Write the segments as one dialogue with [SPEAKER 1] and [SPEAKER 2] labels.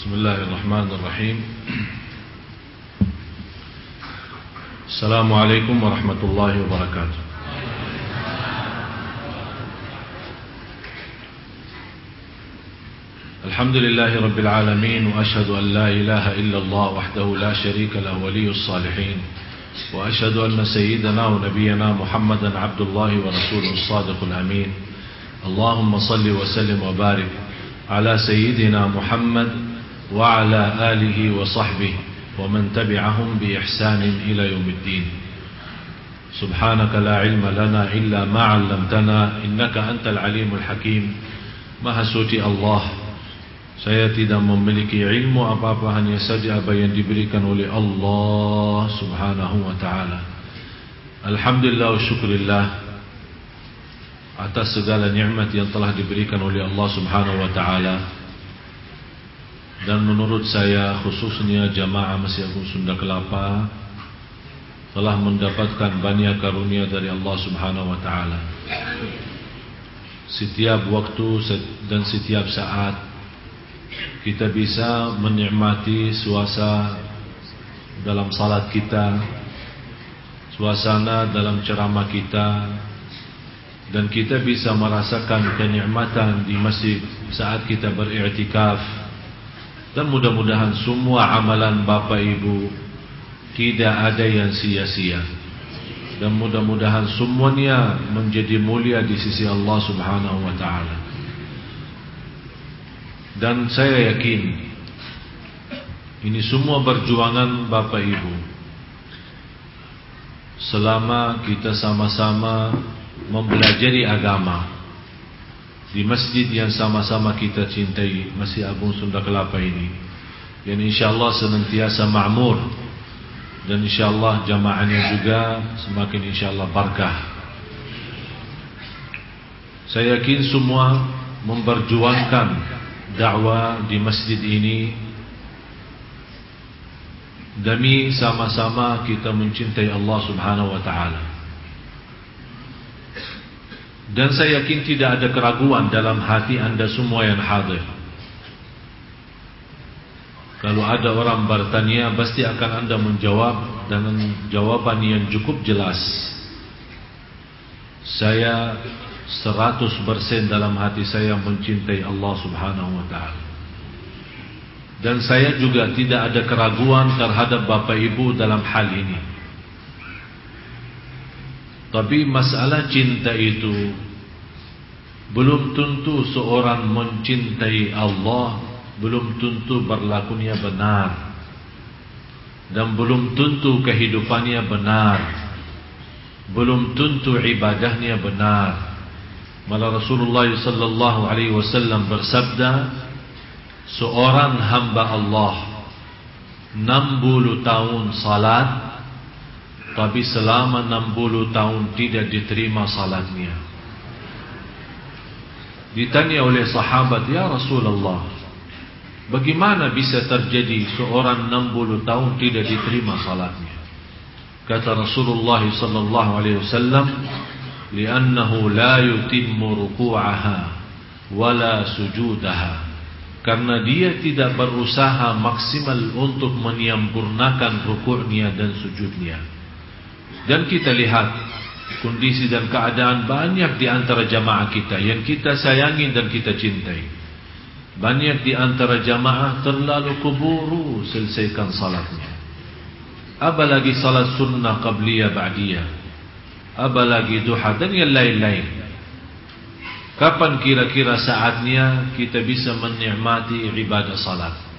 [SPEAKER 1] بسم الله الرحمن الرحيم. السلام عليكم ورحمة الله وبركاته. الحمد لله رب العالمين وأشهد أن لا إله إلا الله وحده لا شريك له ولي الصالحين. وأشهد أن سيدنا ونبينا محمدا عبد الله ورسوله الصادق الأمين. اللهم صل وسلم وبارك على سيدنا محمد وعلى آله وصحبه ومن تبعهم بإحسان إلى يوم الدين. سبحانك لا علم لنا إلا ما علمتنا إنك أنت العليم الحكيم. مهسوتي الله سيأتي من ملك علم أبابا أن يسجع بين دبريكا الله سبحانه وتعالى الحمد لله والشكر لله atas segala nikmat yang telah diberikan oleh Allah Subhanahu Dan menurut saya khususnya jamaah Masjid Agung Sunda Kelapa Telah mendapatkan banyak karunia dari Allah subhanahu wa ta'ala setiap waktu dan setiap saat kita bisa menikmati suasana dalam salat kita, suasana dalam ceramah kita, dan kita bisa merasakan kenikmatan di masjid saat kita beriktikaf. Dan mudah-mudahan semua amalan Bapak Ibu tidak ada yang sia-sia dan mudah-mudahan semuanya menjadi mulia di sisi Allah Subhanahu wa taala. Dan saya yakin ini semua perjuangan Bapak Ibu. Selama kita sama-sama mempelajari agama di masjid yang sama-sama kita cintai, Masjid Agung Sunda Kelapa ini, yang insyaallah senantiasa makmur dan insyaallah jamaahnya juga semakin insyaallah barakah. Saya yakin semua memperjuangkan dakwah di masjid ini demi sama-sama kita mencintai Allah Subhanahu wa taala. Dan saya yakin tidak ada keraguan dalam hati Anda semua yang hadir. Kalau ada orang bertanya Pasti akan anda menjawab Dengan jawaban yang cukup jelas. Saya 100% dalam hati saya Mencintai Allah subhanahu wa ta'ala. Dan saya juga tidak ada keraguan Terhadap bapa ibu dalam hal ini Tapi masalah cinta itu Belum tentu seorang mencintai Allah belum tentu berlakunya benar. Dan belum tentu kehidupannya benar. Belum tentu ibadahnya benar. Malah Rasulullah sallallahu alaihi wasallam bersabda seorang hamba Allah 60 tahun salat tapi selama 60 tahun tidak diterima salatnya ditanya oleh sahabat ya Rasulullah Bagaimana bisa terjadi seorang 60 tahun tidak diterima salatnya? Kata Rasulullah sallallahu alaihi wasallam, "Li'annahu la yutimmu ruku'aha wala sujudaha." Karena dia tidak berusaha maksimal untuk menyempurnakan rukuknya dan sujudnya. Dan kita lihat kondisi dan keadaan banyak di antara jamaah kita yang kita sayangi dan kita cintai. Banyak di antara jamaah terlalu keburu selesaikan salatnya. Apalagi salat sunnah qabliyah ba'diyah. Apalagi duha dan yang lain-lain. Kapan kira-kira saatnya kita bisa menikmati ibadah salat?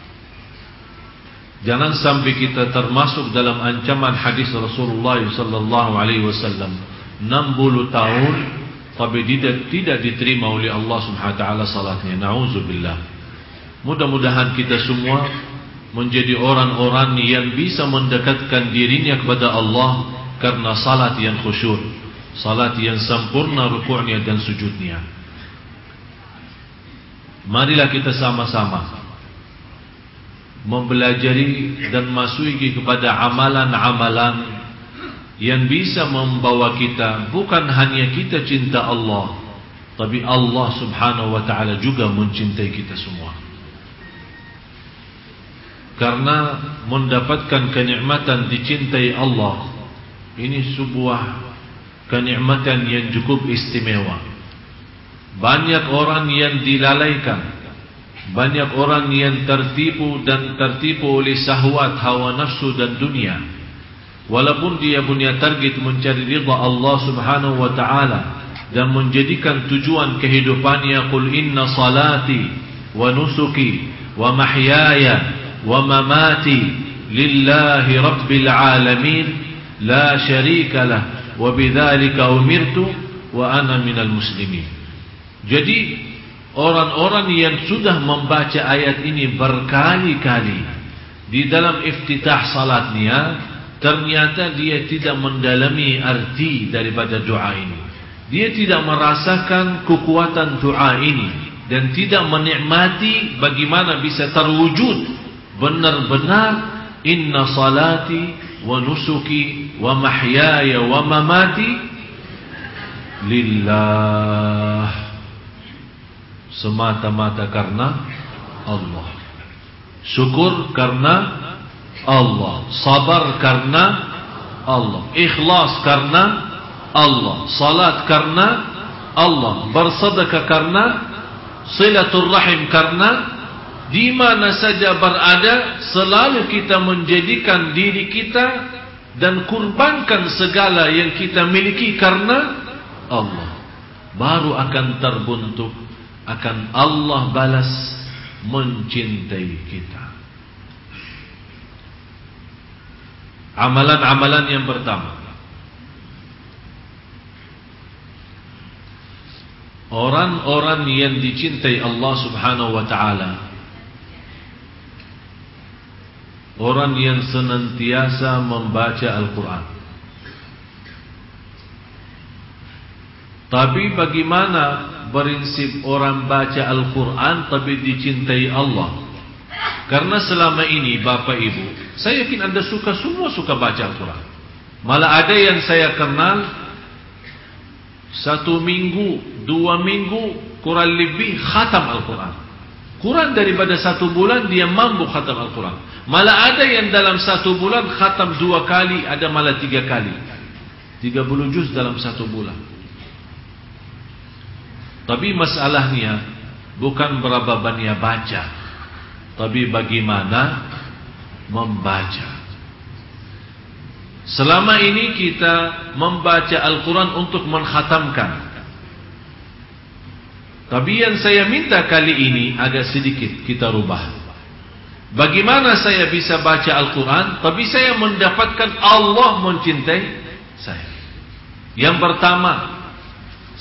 [SPEAKER 1] Jangan sampai kita termasuk dalam ancaman hadis Rasulullah sallallahu alaihi wasallam 60 tahun tapi tidak tidak diterima oleh Allah Subhanahu wa taala salatnya. Nauzubillah. Mudah-mudahan kita semua menjadi orang-orang yang bisa mendekatkan dirinya kepada Allah karena salat yang khusyuk, salat yang sempurna rukuknya dan sujudnya. Marilah kita sama-sama mempelajari dan masuki kepada amalan-amalan yang bisa membawa kita bukan hanya kita cinta Allah, tapi Allah Subhanahu wa taala juga mencintai kita semua. karena mendapatkan kenikmatan dicintai Allah ini sebuah kenikmatan yang cukup istimewa banyak orang yang dilalaikan banyak orang yang tertipu dan tertipu oleh sahwat hawa nafsu dan dunia. Walaupun dia punya target mencari ridha Allah Subhanahu wa taala dan menjadikan tujuan kehidupannya qul inna salati wa nusuki wa mahyaya wa mamati lillahi rabbil alamin la syarika lah wa bidzalika umirtu wa ana minal muslimin. Jadi orang-orang yang sudah membaca ayat ini berkali-kali di dalam iftitah salatnya ternyata dia tidak mendalami arti daripada doa ini. Dia tidak merasakan kekuatan doa ini dan tidak menikmati bagaimana bisa terwujud benar-benar inna salati wa nusuki wa mahyaya wa mamati lillah semata-mata karena Allah. Syukur karena Allah, sabar karena Allah, ikhlas karena Allah, salat karena Allah, bersedekah karena silaturrahim karena di mana saja berada selalu kita menjadikan diri kita dan kurbankan segala yang kita miliki karena Allah. Baru akan terbentuk akan Allah balas mencintai kita. Amalan-amalan yang pertama. Orang-orang yang dicintai Allah Subhanahu wa taala Orang yang senantiasa membaca Al-Quran Tapi bagaimana prinsip orang baca Al-Quran tapi dicintai Allah. Karena selama ini Bapak Ibu, saya yakin Anda suka semua suka baca Al-Quran. Malah ada yang saya kenal satu minggu, dua minggu kurang lebih khatam Al-Quran. Kurang daripada satu bulan dia mampu khatam Al-Quran. Malah ada yang dalam satu bulan khatam dua kali, ada malah tiga kali. Tiga puluh juz dalam satu bulan. Tapi masalahnya bukan berapa banyak baca, tapi bagaimana membaca. Selama ini kita membaca Al-Quran untuk menghatamkan. Tapi yang saya minta kali ini agak sedikit kita rubah. Bagaimana saya bisa baca Al-Quran Tapi saya mendapatkan Allah mencintai saya Yang pertama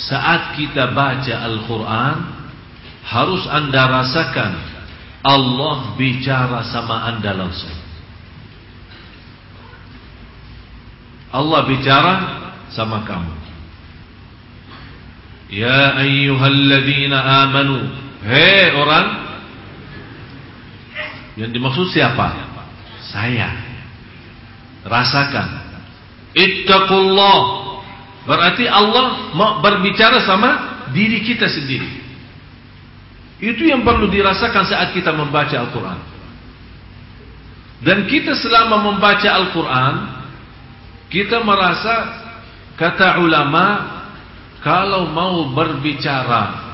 [SPEAKER 1] saat kita baca Al-Quran Harus anda rasakan Allah bicara sama anda langsung. Allah bicara sama kamu. Ya ayyuhalladzina amanu. Hei orang Yang dimaksud siapa? Saya. Rasakan. Ittaqullah Berarti Allah mau berbicara sama diri kita sendiri. Itu yang perlu dirasakan saat kita membaca Al-Quran. Dan kita selama membaca Al-Quran, kita merasa, kata ulama, kalau mau berbicara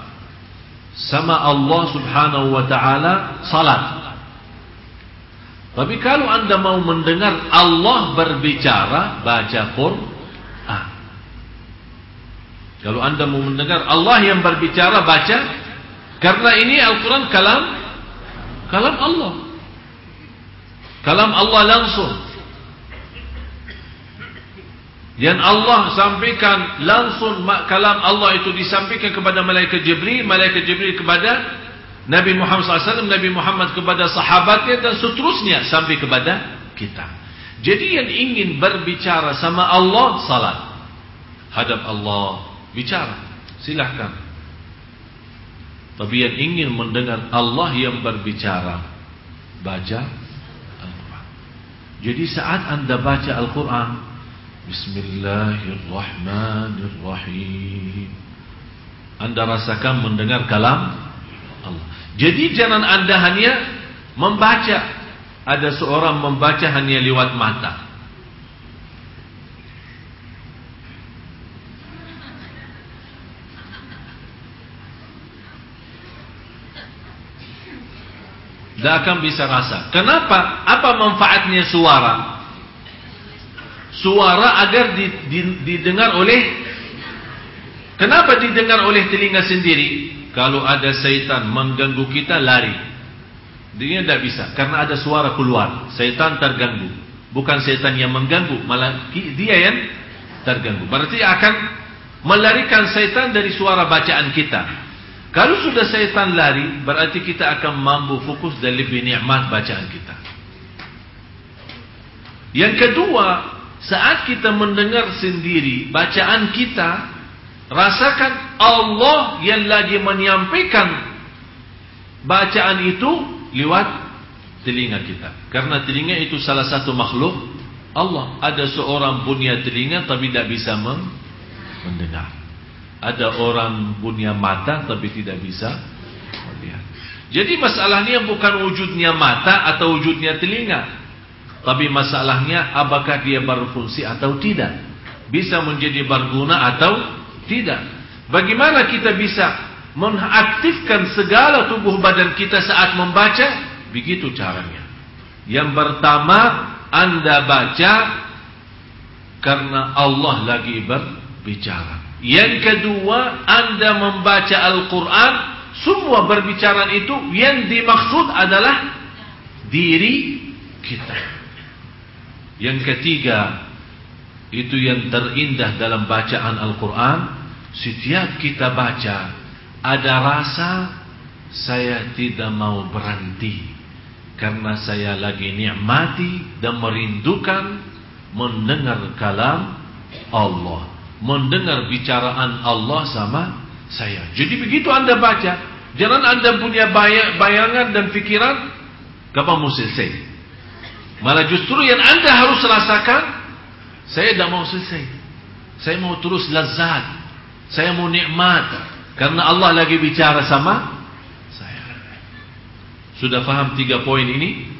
[SPEAKER 1] sama Allah subhanahu wa ta'ala, salat. Tapi kalau anda mau mendengar Allah berbicara, baca Quran, Kalau anda mau mendengar Allah yang berbicara baca karena ini Al-Quran kalam kalam Allah. Kalam Allah langsung. Yang Allah sampaikan langsung kalam Allah itu disampaikan kepada malaikat Jibril, malaikat Jibril kepada Nabi Muhammad SAW, Nabi Muhammad kepada sahabatnya dan seterusnya sampai kepada kita. Jadi yang ingin berbicara sama Allah salat hadap Allah bicara silahkan. Tapi yang ingin mendengar Allah yang berbicara baca Al-Quran. Jadi saat anda baca Al-Quran Bismillahirrahmanirrahim. Anda rasakan mendengar kalam Allah. Jadi jangan anda hanya membaca. Ada seorang membaca hanya lewat mata. Tidak akan bisa rasa. Kenapa? Apa manfaatnya suara? Suara agar didengar oleh Kenapa didengar oleh telinga sendiri? Kalau ada syaitan mengganggu kita lari. Dia tidak bisa karena ada suara keluar. Syaitan terganggu. Bukan syaitan yang mengganggu, malah dia yang terganggu. Berarti akan melarikan syaitan dari suara bacaan kita. Kalau sudah syaitan lari, berarti kita akan mampu fokus dan lebih nikmat bacaan kita. Yang kedua, saat kita mendengar sendiri bacaan kita, Rasakan Allah yang lagi menyampaikan bacaan itu lewat telinga kita. Karena telinga itu salah satu makhluk Allah. Ada seorang punya telinga tapi tidak bisa mendengar. Ada orang punya mata tapi tidak bisa melihat. Jadi masalahnya bukan wujudnya mata atau wujudnya telinga. Tapi masalahnya apakah dia berfungsi atau tidak. Bisa menjadi berguna atau tidak. Bagaimana kita bisa mengaktifkan segala tubuh badan kita saat membaca? Begitu caranya. Yang pertama, Anda baca karena Allah lagi berbicara. Yang kedua, Anda membaca Al-Quran, semua berbicara itu yang dimaksud adalah diri kita. Yang ketiga, itu yang terindah dalam bacaan Al-Quran setiap kita baca ada rasa saya tidak mau berhenti karena saya lagi nikmati dan merindukan mendengar kalam Allah, mendengar bicaraan Allah sama saya. Jadi begitu Anda baca, jangan Anda punya bayangan dan pikiran kapan mau selesai. Malah justru yang Anda harus rasakan, saya tidak mau selesai. Saya mau terus lazat. Saya mau nikmat karena Allah lagi bicara sama saya. Sudah faham tiga poin ini?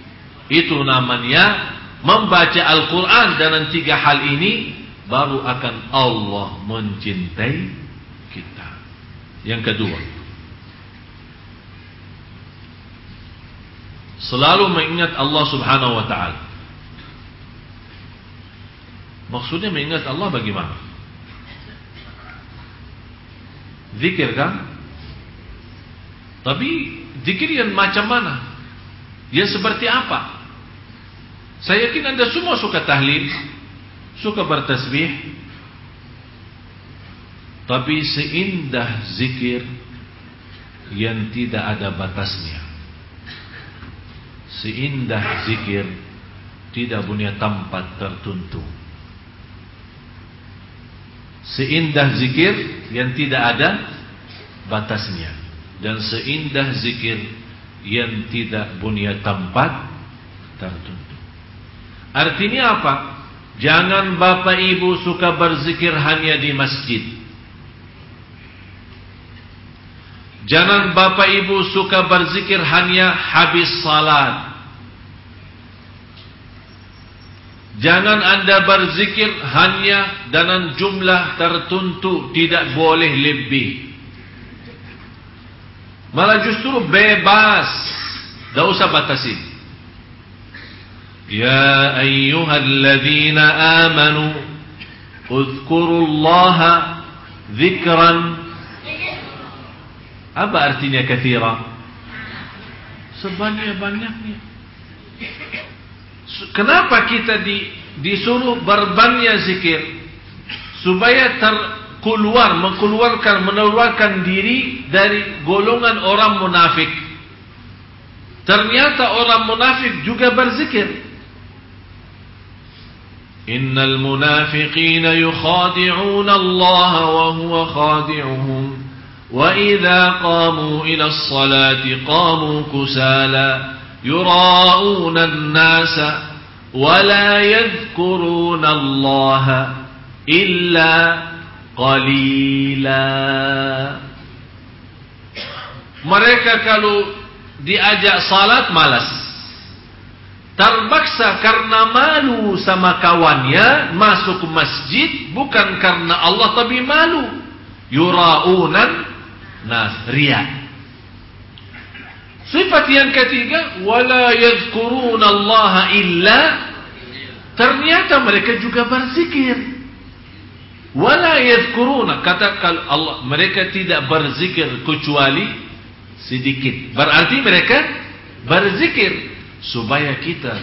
[SPEAKER 1] Itu namanya membaca Al-Quran dan tiga hal ini baru akan Allah mencintai kita. Yang kedua, selalu mengingat Allah Subhanahu wa taala. Maksudnya mengingat Allah bagaimana? Zikir kan? Tapi zikir yang macam mana? Yang seperti apa? Saya yakin anda semua suka tahlil Suka bertasbih Tapi seindah zikir Yang tidak ada batasnya Seindah zikir Tidak punya tempat tertentu Seindah zikir yang tidak ada batasnya dan seindah zikir yang tidak punya tempat tertentu. Artinya apa? Jangan bapak ibu suka berzikir hanya di masjid. Jangan bapak ibu suka berzikir hanya habis salat. Jangan anda berzikir hanya dengan jumlah tertentu, tidak boleh lebih. Malah justru bebas, tidak usah batasi. Ya ayyuhalladzina amanu, uzkurullaha zikran. Apa artinya kathira? Sebanyak-banyaknya. Kenapa kita di, disuruh berbanyak zikir supaya terkeluar, mengeluarkan, mengeluarkan diri dari golongan orang munafik. Ternyata orang munafik juga berzikir. إن المنافقين يخادعون الله وهو خادعهم. وإذا قاموا إلى الصلاة قاموا كسالا. يراءون الناس ولا يذكرون الله إلا قليلا. mereka kalau diajak salat malas. Terpaksa karena malu sama kawannya masuk masjid bukan karena Allah tapi malu. Yuraunan nas riya. Sifat yang ketiga wala yadhkuruna Allah illa. Ternyata mereka juga berzikir. Wala yadhkuruna kata kalau Allah mereka tidak berzikir kecuali sedikit. Berarti mereka berzikir supaya kita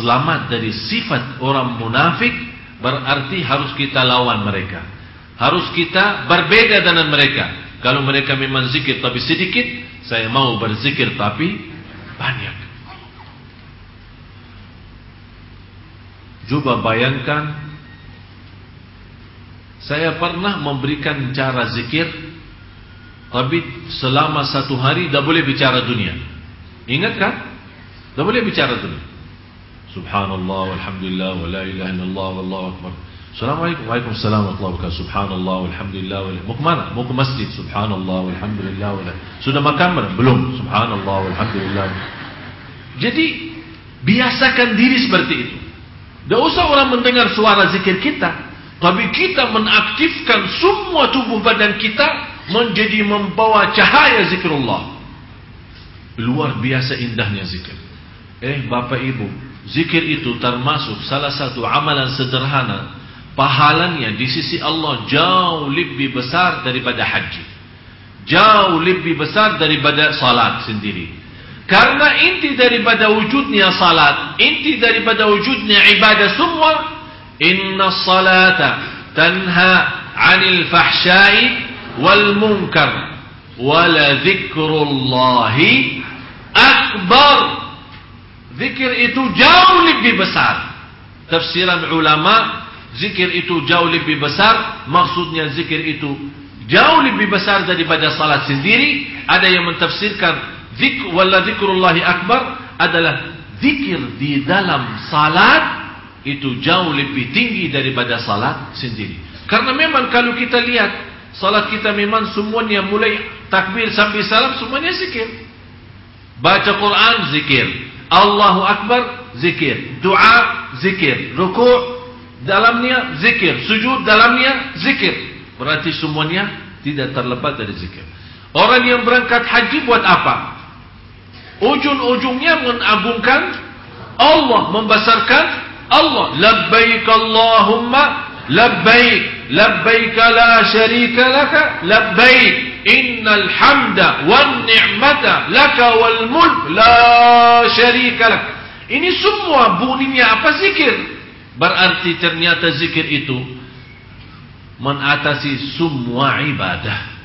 [SPEAKER 1] selamat dari sifat orang munafik berarti harus kita lawan mereka. Harus kita berbeda dengan mereka. Kalau mereka memang zikir tapi sedikit saya mau berzikir tapi banyak. Coba bayangkan saya pernah memberikan cara zikir tapi selama satu hari tidak boleh bicara dunia. Ingat kan Tak boleh bicara tu. Subhanallah walhamdulillah wa la ilaha illallah wallahu akbar. Assalamualaikum Waalaikumsalam warahmatullahi wabarakatuh. Subhanallah walhamdulillah wa Mau ke mana? Mau ke masjid. Subhanallah walhamdulillah wa Sudah makan belum? Subhanallah walhamdulillah. Jadi biasakan diri seperti itu. Tidak usah orang mendengar suara zikir kita, tapi kita mengaktifkan semua tubuh badan kita menjadi membawa cahaya zikrullah. Luar biasa indahnya zikir. Eh Bapak Ibu, zikir itu termasuk salah satu amalan sederhana. Pahalanya di sisi Allah jauh lebih besar daripada haji. Jauh lebih besar daripada salat sendiri. Karena inti daripada wujudnya salat, inti daripada wujudnya ibadah semua, inna salata tanha 'anil fahsya'i wal munkar wala dzikrullahi akbar Zikir itu jauh lebih besar. Tafsiran ulama, zikir itu jauh lebih besar. Maksudnya zikir itu jauh lebih besar daripada salat sendiri. Ada yang mentafsirkan zik wala zikrullahi akbar adalah zikir di dalam salat itu jauh lebih tinggi daripada salat sendiri. Karena memang kalau kita lihat salat kita memang semuanya mulai takbir sampai salam semuanya zikir. Baca Quran zikir. Allahu Akbar zikir, doa zikir, rukuk dalamnya zikir, sujud dalamnya zikir. Berarti semuanya tidak terlepas dari zikir. Orang yang berangkat haji buat apa? Ujung-ujungnya mengagungkan Allah, membesarkan Allah. Labbaik Allahumma labbaik, labbaik la syarika laka, labbaik. Innal hamda wan ni'mata laka wal mulk la syarika lak. Ini semua bunyinya apa zikir? Berarti ternyata zikir itu mengatasi semua ibadah.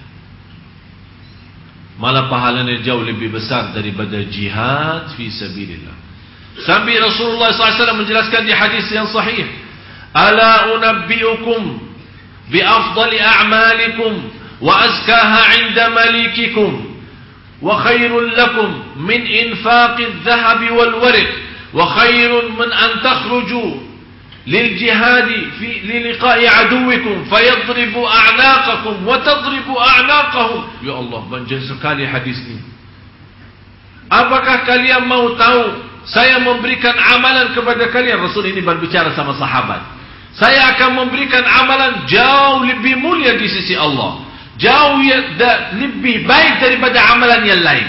[SPEAKER 1] Malah pahalanya jauh lebih besar daripada jihad fi sabilillah. Sampai Rasulullah SAW menjelaskan di hadis yang sahih. Ala unabbiukum bi afdali a'malikum وأزكاها عند مليككم وخير لكم من إنفاق الذهب والورق وخير من أن تخرجوا للجهاد في للقاء عدوكم فيضرب أعناقكم وتضرب أعناقهم يا الله banjir sekali hadis ini apakah kalian mau tahu saya memberikan amalan kepada kalian Rasul ini berbicara sama sahabat saya akan memberikan amalan jauh lebih mulia di sisi Allah jauh ya, lebih baik daripada amalan yang lain.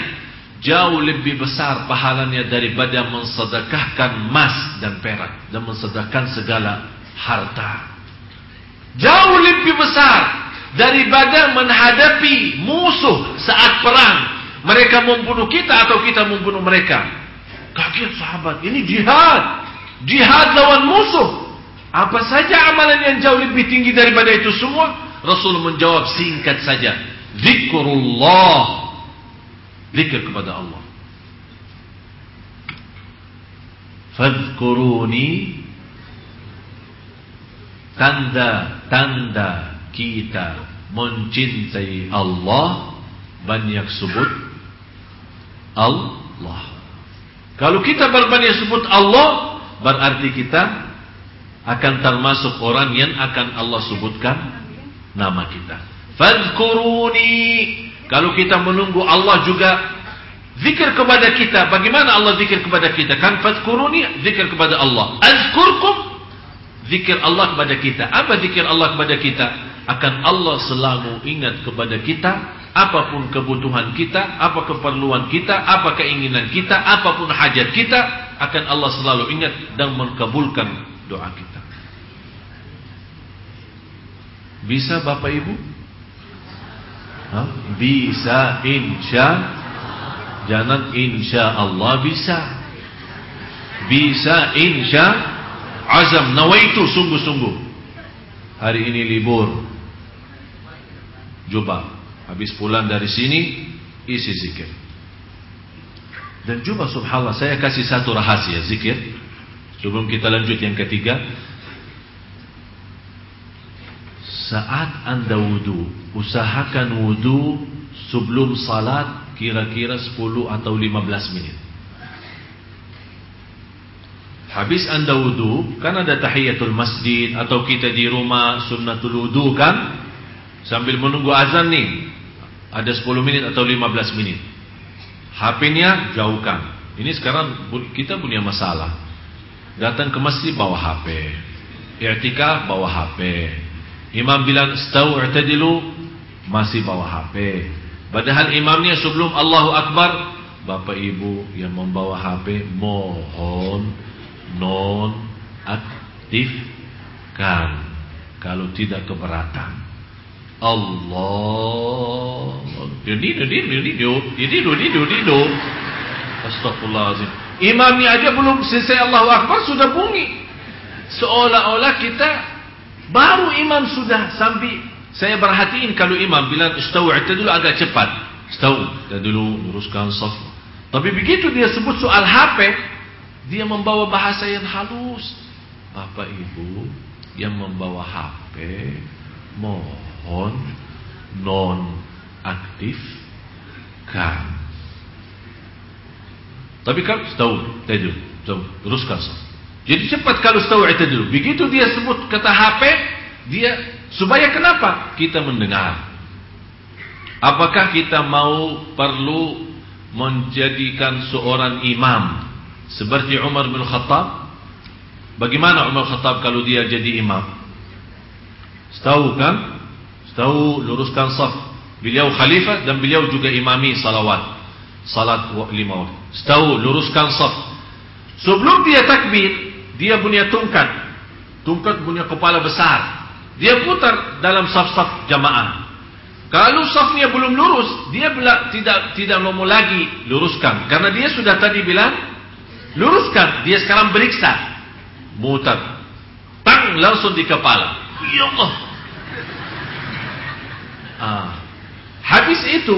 [SPEAKER 1] Jauh lebih besar pahalanya daripada mensedekahkan emas dan perak dan mensedekahkan segala harta. Jauh lebih besar daripada menghadapi musuh saat perang. Mereka membunuh kita atau kita membunuh mereka. Kaget sahabat ini jihad. Jihad lawan musuh. Apa saja amalan yang jauh lebih tinggi daripada itu semua Rasul menjawab singkat saja. Zikrullah. Zikir kepada Allah. Fadhkuruni tanda-tanda kita mencintai Allah banyak sebut Allah. Kalau kita berbanyak sebut Allah berarti kita akan termasuk orang yang akan Allah sebutkan nama kita. Fadhkuruni. Kalau kita menunggu Allah juga Zikir kepada kita. Bagaimana Allah zikir kepada kita? Kan fadkuruni zikir kepada Allah. Azkurkum zikir Allah kepada kita. Apa zikir Allah kepada kita? Akan Allah selalu ingat kepada kita apa pun kebutuhan kita, apa keperluan kita, apa keinginan kita, apa pun hajat kita, akan Allah selalu ingat dan mengkabulkan doa kita. Bisa Bapak Ibu? Hah? Bisa insya. Jangan insya Allah bisa. Bisa insya. Azam nawaitu sungguh-sungguh. Hari ini libur. Coba Habis pulang dari sini Isi zikir. Dan coba subhanallah Saya kasih satu rahasia zikir. Sebelum kita lanjut yang ketiga Saat anda wudhu Usahakan wudhu Sebelum salat Kira-kira 10 atau 15 menit Habis anda wudhu Kan ada tahiyatul masjid Atau kita di rumah Sunnatul wudhu kan Sambil menunggu azan nih ada 10 menit atau 15 menit. HP-nya jauhkan. Ini sekarang kita punya masalah. Datang ke masjid bawa HP. I'tikaf bawa HP. Imam bilang stau i'tadilu masih bawa HP. Padahal imamnya sebelum Allahu Akbar, Bapak Ibu yang membawa HP mohon non aktifkan kalau tidak keberatan. Allah. Astagfirullahaladzim. Imamnya aja belum selesai Allahu Akbar sudah bunyi. Seolah-olah kita baru imam sudah sampai saya perhatiin kalau imam bilang istau dulu agak cepat. Istau dulu luruskan saf. Tapi begitu dia sebut soal HP, dia membawa bahasa yang halus. Bapak Ibu yang membawa HP mohon non aktif kan. Tapi kan tahu tadi tahu teruskan. Jadi cepat kalau tahu dulu. Begitu dia sebut kata HP, dia supaya kenapa? Kita mendengar. Apakah kita mau perlu menjadikan seorang imam seperti Umar bin Khattab? Bagaimana Umar Khattab kalau dia jadi imam? Tahu kan? Tahu luruskan saf. Beliau khalifah dan beliau juga imami salawat. Salat lima waktu. Tahu luruskan saf. Sebelum dia takbir, dia punya tungkat. Tungkat punya kepala besar. Dia putar dalam saf-saf jamaah. Kalau safnya belum lurus, dia tidak tidak mau lagi luruskan. Karena dia sudah tadi bilang, luruskan. Dia sekarang beriksa. Mutar. Tang langsung di kepala. Ya Allah. Ah. Habis itu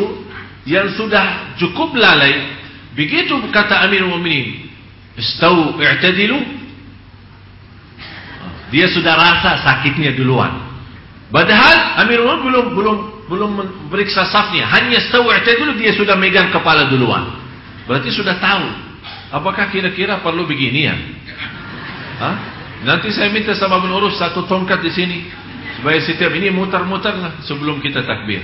[SPEAKER 1] yang sudah cukup lalai, begitu kata Amir Mu'minin, "Istau i'tadilu." Dia sudah rasa sakitnya duluan. Padahal Amir Mu'minin belum belum belum memeriksa safnya, hanya istau i'tadilu dia sudah megang kepala duluan. Berarti sudah tahu. Apakah kira-kira perlu begini ya? Hah? Nanti saya minta sama pengurus satu tongkat di sini. Supaya setiap ini mutar-mutar sebelum kita takbir.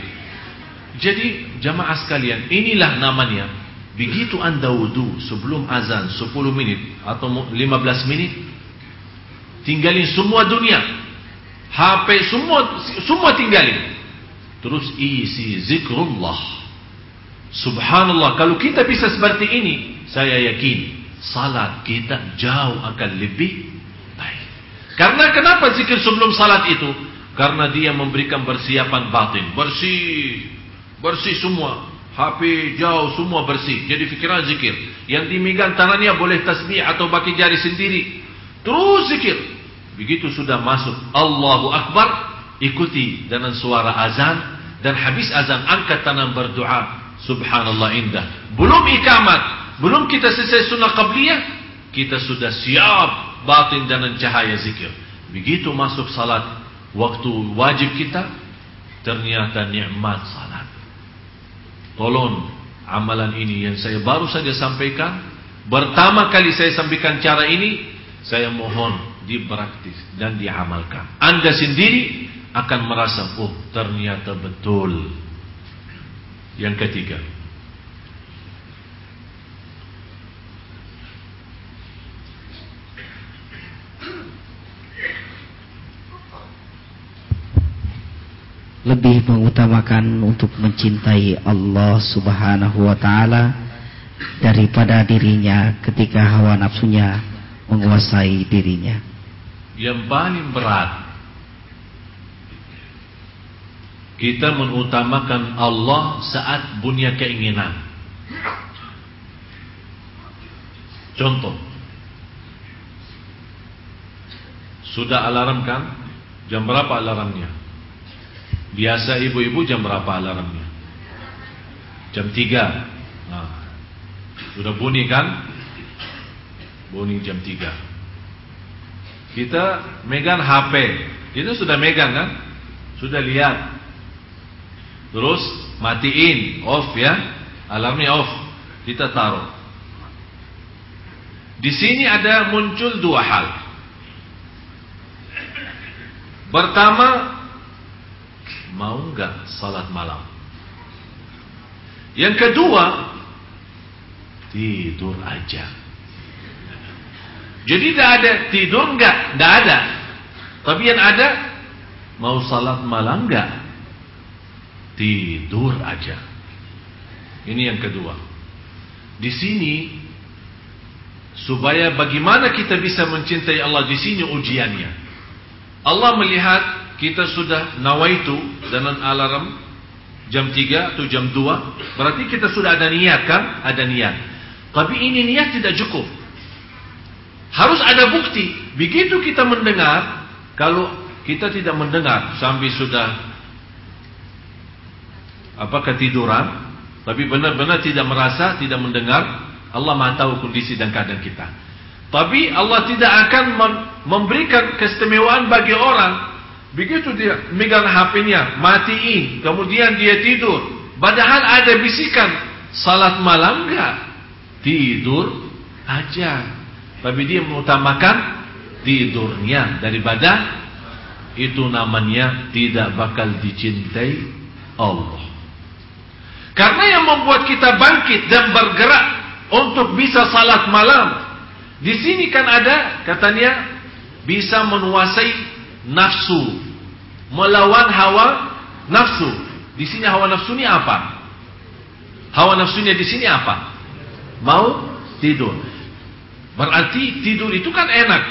[SPEAKER 1] Jadi jamaah sekalian, inilah namanya. Begitu anda wudhu sebelum azan 10 menit atau 15 menit, tinggalin semua dunia. HP semua semua tinggalin. Terus isi zikrullah. Subhanallah, kalau kita bisa seperti ini, saya yakin salat kita jauh akan lebih baik. Karena kenapa zikir sebelum salat itu? Karena dia memberikan persiapan batin. Bersih. Bersih semua. HP jauh semua bersih. Jadi fikiran zikir. Yang dimegang tangannya boleh tasbih atau baki jari sendiri. Terus zikir. Begitu sudah masuk Allahu Akbar. Ikuti dengan suara azan. Dan habis azan angkat tangan berdoa. Subhanallah indah. Belum ikamat. Belum kita selesai sunnah qabliyah. Kita sudah siap batin dengan cahaya zikir. Begitu masuk salat waktu wajib kita ternyata nikmat salat. Tolong amalan ini yang saya baru saja sampaikan, pertama kali saya sampaikan cara ini, saya mohon dipraktis dan diamalkan. Anda sendiri akan merasa, oh ternyata betul. Yang ketiga,
[SPEAKER 2] lebih mengutamakan untuk mencintai Allah Subhanahu wa taala daripada dirinya ketika hawa nafsunya menguasai dirinya.
[SPEAKER 1] Yang paling berat kita mengutamakan Allah saat punya keinginan. Contoh Sudah alarm kan? Jam berapa alarmnya? Biasa ibu-ibu jam berapa alarmnya? Jam 3 nah, Sudah bunyi kan? Bunyi jam 3 Kita megang HP Kita sudah megang kan? Sudah lihat Terus matiin Off ya Alarmnya off Kita taruh Di sini ada muncul dua hal Pertama, mau enggak salat malam? Yang kedua, tidur aja. Jadi tidak ada tidur enggak, tidak ada. Tapi yang ada mau salat malam enggak? Tidur aja. Ini yang kedua. Di sini supaya bagaimana kita bisa mencintai Allah di sini ujiannya. Allah melihat kita sudah nawaitu dengan alarm jam 3 atau jam 2 berarti kita sudah ada niat kan ada niat tapi ini niat tidak cukup harus ada bukti begitu kita mendengar kalau kita tidak mendengar sampai sudah apa ketiduran tapi benar-benar tidak merasa tidak mendengar Allah Maha tahu kondisi dan keadaan kita tapi Allah tidak akan memberikan keistimewaan bagi orang. Begitu dia megang HP-nya, matiin, kemudian dia tidur. Padahal ada bisikan, salat malam enggak? Tidur aja. Tapi dia mengutamakan tidurnya daripada itu namanya tidak bakal dicintai Allah. Karena yang membuat kita bangkit dan bergerak untuk bisa salat malam di sini kan ada katanya bisa menguasai nafsu, melawan hawa nafsu. Di sini hawa nafsu ini apa? Hawa nafsunya di sini apa? Mau tidur. Berarti tidur itu kan enak.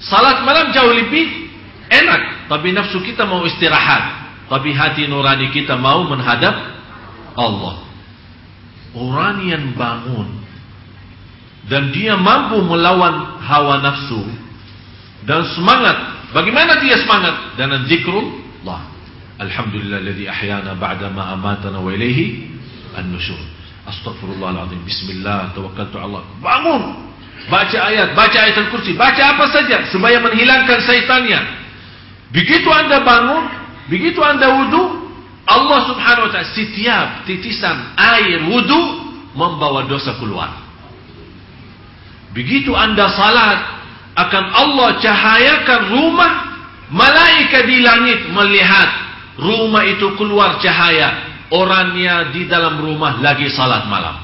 [SPEAKER 1] Salat malam jauh lebih enak, tapi nafsu kita mau istirahat. Tapi hati nurani kita mau menghadap Allah. Orang yang bangun dan dia mampu melawan hawa nafsu dan semangat bagaimana dia semangat dengan zikrullah alhamdulillahilladzi ahyana ba'da ma amatana wa ilaihi an-nusyur astagfirullahalazim bismillah tawakkaltu Allah. Bangun! Baca ayat baca ayat al-kursi. Baca apa saja supaya menghilangkan syaitannya. Begitu anda bangun begitu anda wudu Allah subhanahu wa ta'ala setiap titisan air wudu membawa dosa keluar. Begitu anda salat akan Allah cahayakan rumah malaikat di langit melihat rumah itu keluar cahaya orangnya di dalam rumah lagi salat malam.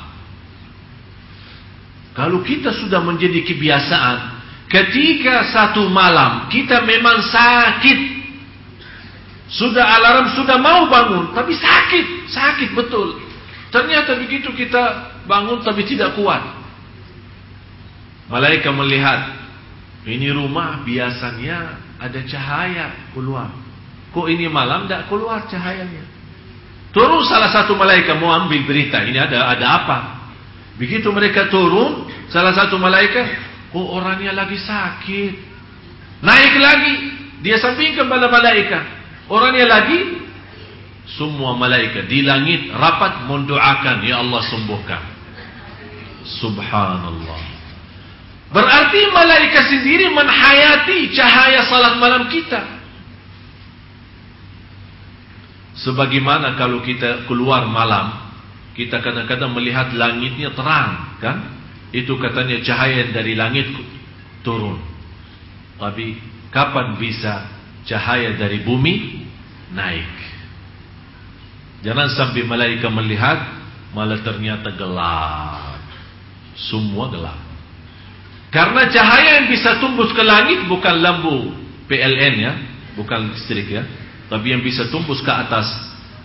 [SPEAKER 1] Kalau kita sudah menjadi kebiasaan ketika satu malam kita memang sakit sudah alarm sudah mau bangun tapi sakit sakit betul ternyata begitu kita bangun tapi tidak kuat Malaikat melihat ini rumah biasanya ada cahaya keluar. Kok ini malam tidak keluar cahayanya? Turun salah satu malaikat mau ambil berita. Ini ada ada apa? Begitu mereka turun, salah satu malaikat, kok orangnya lagi sakit. Naik lagi, dia sampingkan pada malaikat. Orangnya lagi, semua malaikat di langit rapat mendoakan, ya Allah sembuhkan. Subhanallah. Berarti malaikat sendiri menhayati cahaya salat malam kita. Sebagaimana kalau kita keluar malam, kita kadang-kadang melihat langitnya terang, kan? Itu katanya cahaya dari langit turun. Tapi kapan bisa cahaya dari bumi naik? Jangan sampai malaikat melihat malah ternyata gelap. Semua gelap. Karena cahaya yang bisa tembus ke langit bukan lampu PLN ya, bukan listrik ya. Tapi yang bisa tumbus ke atas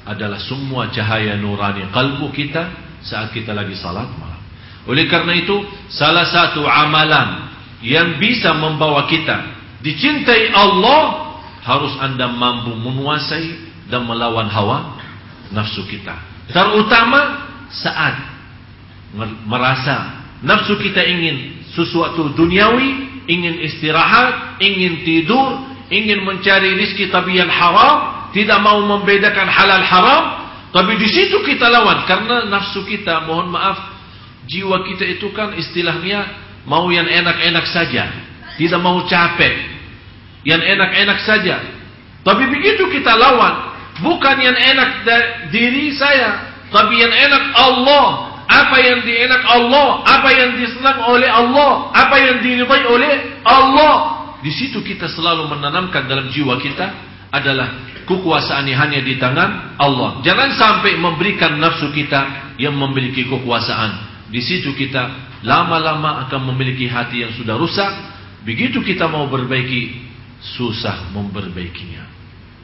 [SPEAKER 1] adalah semua cahaya nurani kalbu kita saat kita lagi salat malam. Oleh karena itu, salah satu amalan yang bisa membawa kita dicintai Allah harus anda mampu menguasai dan melawan hawa nafsu kita. Terutama saat merasa nafsu kita ingin sesuatu duniawi, ingin istirahat, ingin tidur, ingin mencari rizki tapi yang haram, tidak mau membedakan halal haram, tapi di situ kita lawan karena nafsu kita, mohon maaf, jiwa kita itu kan istilahnya mau yang enak-enak saja, tidak mau capek, yang enak-enak saja. Tapi begitu kita lawan, bukan yang enak diri saya, tapi yang enak Allah. Apa yang dienak Allah, apa yang disenang oleh Allah, apa yang diridai oleh Allah. Di situ kita selalu menanamkan dalam jiwa kita adalah kekuasaan hanya di tangan Allah. Jangan sampai memberikan nafsu kita yang memiliki kekuasaan. Di situ kita lama-lama akan memiliki hati yang sudah rusak. Begitu kita mau berbaiki, susah memperbaikinya.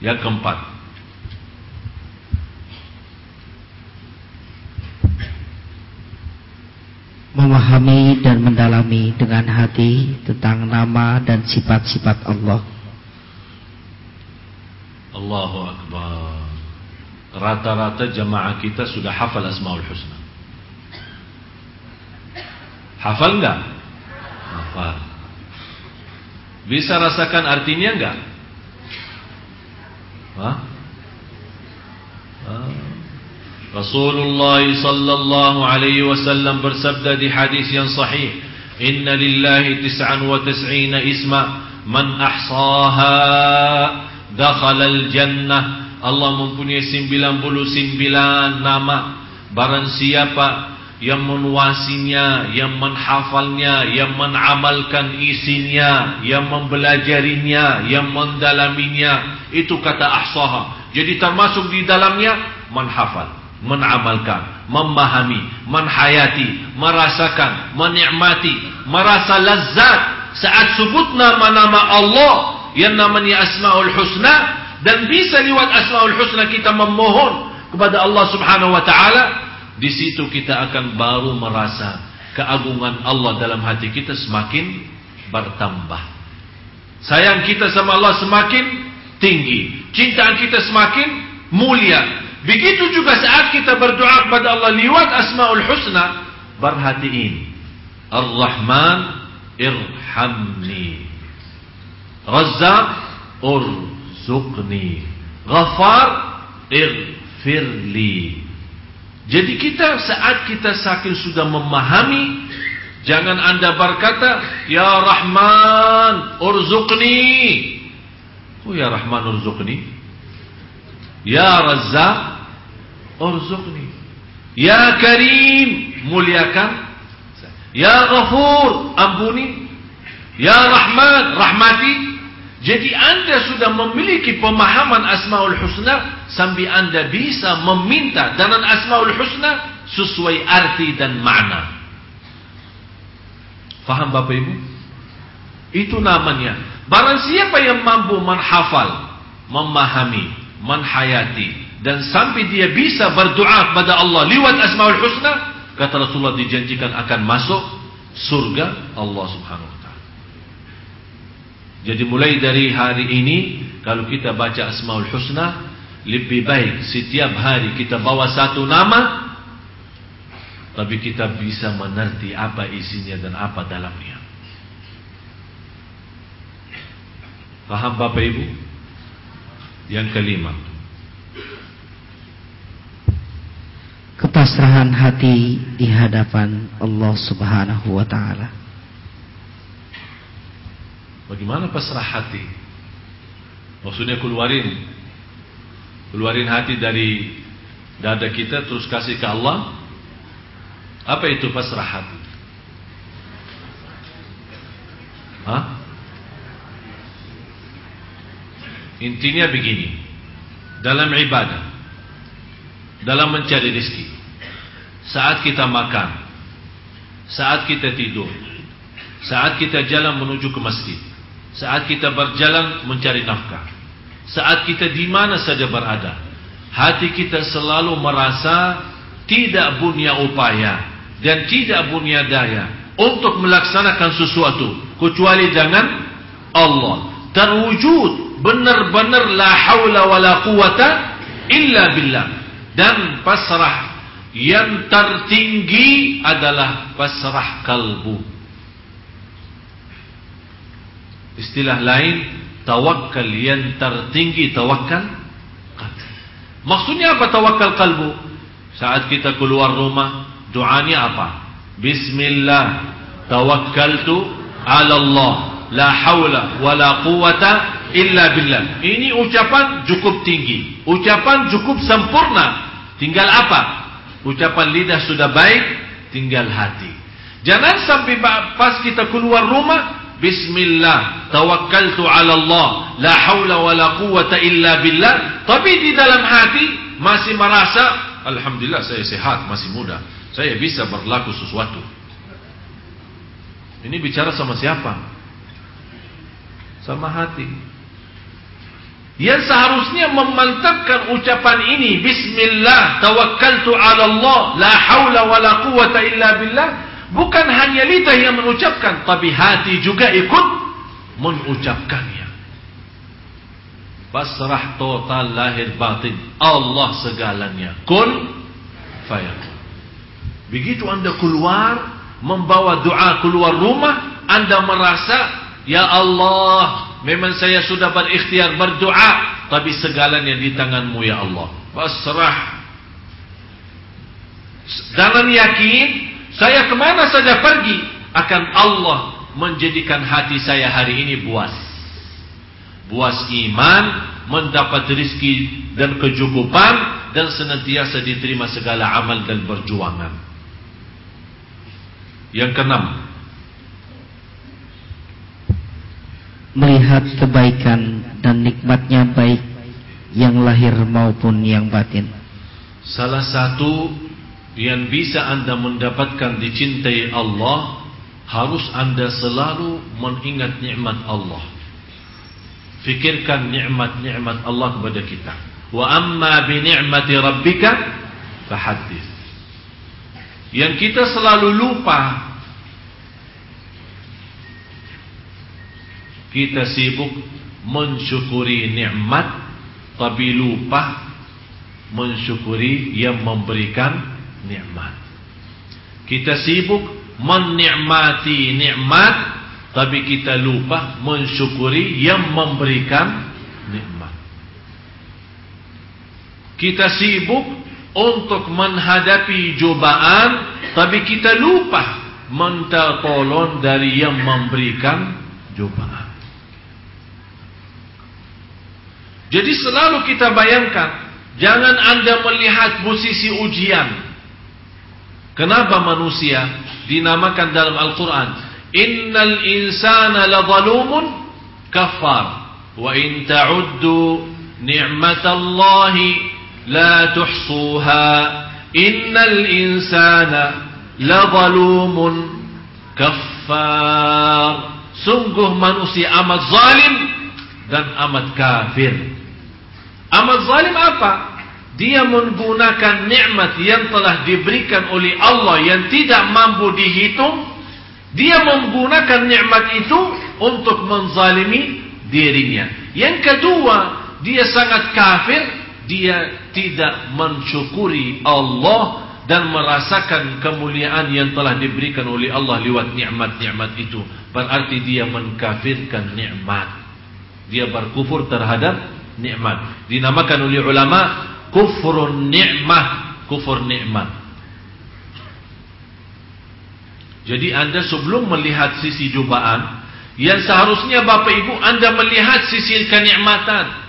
[SPEAKER 1] Yang keempat,
[SPEAKER 2] memahami dan mendalami dengan hati tentang nama dan sifat-sifat Allah.
[SPEAKER 1] Allahu Akbar. Rata-rata jamaah kita sudah hafal Asmaul Husna. Hafal enggak? Hafal. Bisa rasakan artinya enggak? Hah? Rasulullah sallallahu alaihi wasallam bersabda di hadis yang sahih, "Inna lillahi tis'an wa tis'ina isma, man ahsaha dakhala al-jannah." Allah mempunyai 99 nama. Barang siapa yang menguasinya, yang menghafalnya, yang mengamalkan isinya, yang mempelajarinya, yang mendalaminya. Itu kata ahsaha. Jadi termasuk di dalamnya menghafal, mengamalkan, memahami, menhayati, merasakan, menikmati, merasa lezat saat sebut nama-nama Allah yang namanya Asmaul Husna dan bisa lewat Asmaul Husna kita memohon kepada Allah Subhanahu wa taala di situ kita akan baru merasa keagungan Allah dalam hati kita semakin bertambah. Sayang kita sama Allah semakin tinggi. Cinta kita semakin mulia. Begitu juga saat kita berdoa kepada Allah lewat Asmaul Husna, berhatiin. Ar-Rahman irhamni. Razzaq urzuqni. Ghafar irfirli. Jadi kita saat kita saking sudah memahami Jangan anda berkata Ya Rahman Urzuqni Oh Ya Rahman Urzuqni Ya Razzaq Urzuqni Ya Karim Muliakan Ya Ghafur Ampuni Ya Rahman Rahmati jadi anda sudah memiliki pemahaman Asmaul Husna sambil anda bisa meminta dengan Asmaul Husna sesuai arti dan makna. Faham Bapak Ibu? Itu namanya. Barang siapa yang mampu menghafal, memahami, menhayati dan sampai dia bisa berdoa kepada Allah lewat Asmaul Husna, kata Rasulullah dijanjikan akan masuk surga Allah Subhanahu jadi mulai dari hari ini kalau kita baca Asmaul Husna lebih baik setiap hari kita bawa satu nama tapi kita bisa mengerti apa isinya dan apa dalamnya. Paham Bapak Ibu? Yang kelima.
[SPEAKER 2] Kepasrahan hati di hadapan Allah Subhanahu wa taala.
[SPEAKER 1] Bagaimana pasrah hati? Maksudnya keluarin keluarin hati dari dada kita terus kasih ke Allah. Apa itu pasrah hati? Hah? Intinya begini. Dalam ibadah, dalam mencari rezeki, saat kita makan, saat kita tidur, saat kita jalan menuju ke masjid, saat kita berjalan mencari nafkah saat kita di mana saja berada, hati kita selalu merasa tidak punya upaya dan tidak punya daya untuk melaksanakan sesuatu kecuali dengan Allah. Terwujud benar-benar la haula wala quwata illa billah dan pasrah yang tertinggi adalah pasrah kalbu. Istilah lain tawakal yang tertinggi tawakal. Maksudnya apa tawakal kalbu? Saat kita keluar rumah, doanya apa? Bismillah, tawakkaltu ala Allah, la haula wala quwata illa billah. Ini ucapan cukup tinggi, ucapan cukup sempurna. Tinggal apa? Ucapan lidah sudah baik, tinggal hati. Jangan sampai pas kita keluar rumah, Bismillah, tawakkaltu ala Allah, la hawla wa la quwata illa billah. Tapi di dalam hati masih merasa, Alhamdulillah saya sehat, masih muda. Saya bisa berlaku sesuatu. Ini bicara sama siapa? Sama hati. Yang seharusnya memantapkan ucapan ini Bismillah Tawakkaltu ala Allah La hawla wa la quwata illa billah Bukan hanya lidah yang mengucapkan Tapi hati juga ikut Mengucapkannya. Pasrah total lahir batin. Allah segalanya. Kun Fayakun. Begitu anda keluar Membawa doa keluar rumah Anda merasa Ya Allah Memang saya sudah berikhtiar berdoa Tapi segalanya di tanganmu ya Allah. Pasrah. Jangan yakin Saya ke mana saja pergi Akan Allah menjadikan hati saya hari ini buas. Buas iman Mendapat rizki dan kecukupan Dan senantiasa diterima segala amal dan perjuangan. Yang keenam
[SPEAKER 2] melihat kebaikan dan nikmatnya baik yang lahir maupun yang batin.
[SPEAKER 1] Salah satu yang bisa anda mendapatkan dicintai Allah harus anda selalu mengingat nikmat Allah. Fikirkan nikmat-nikmat Allah kepada kita. Wa amma bi ni'mati rabbika fahaddits. Yang kita selalu lupa kita sibuk mensyukuri nikmat tapi lupa mensyukuri yang memberikan nikmat. Kita sibuk menikmati nikmat tapi kita lupa mensyukuri yang memberikan nikmat. Kita sibuk untuk menghadapi cobaan tapi kita lupa minta tolong dari yang memberikan cobaan. Jadi selalu kita bayangkan Jangan anda melihat posisi ujian. Kenapa manusia Dinamakan dalam Al-Quran? Innal insana la zalumun Kafar Wa in ta'uddu Ni'matallahi La tuhsuha. Innal insana La zalumun Kafar Sungguh manusia amat zalim Dan amat kafir Amal zalim apa? Dia menggunakan nikmat yang telah diberikan oleh Allah yang tidak mampu dihitung. Dia menggunakan nikmat itu untuk menzalimi dirinya. Yang kedua, dia sangat kafir. Dia tidak mensyukuri Allah dan merasakan kemuliaan yang telah diberikan oleh Allah lewat nikmat-nikmat itu. Berarti dia mengkafirkan nikmat. Dia berkufur terhadap nikmat. Dinamakan oleh ulama kufrun nikmah, kufur nikmat. Jadi anda sebelum melihat sisi cobaan, yang seharusnya Bapak Ibu anda melihat sisi kenikmatan.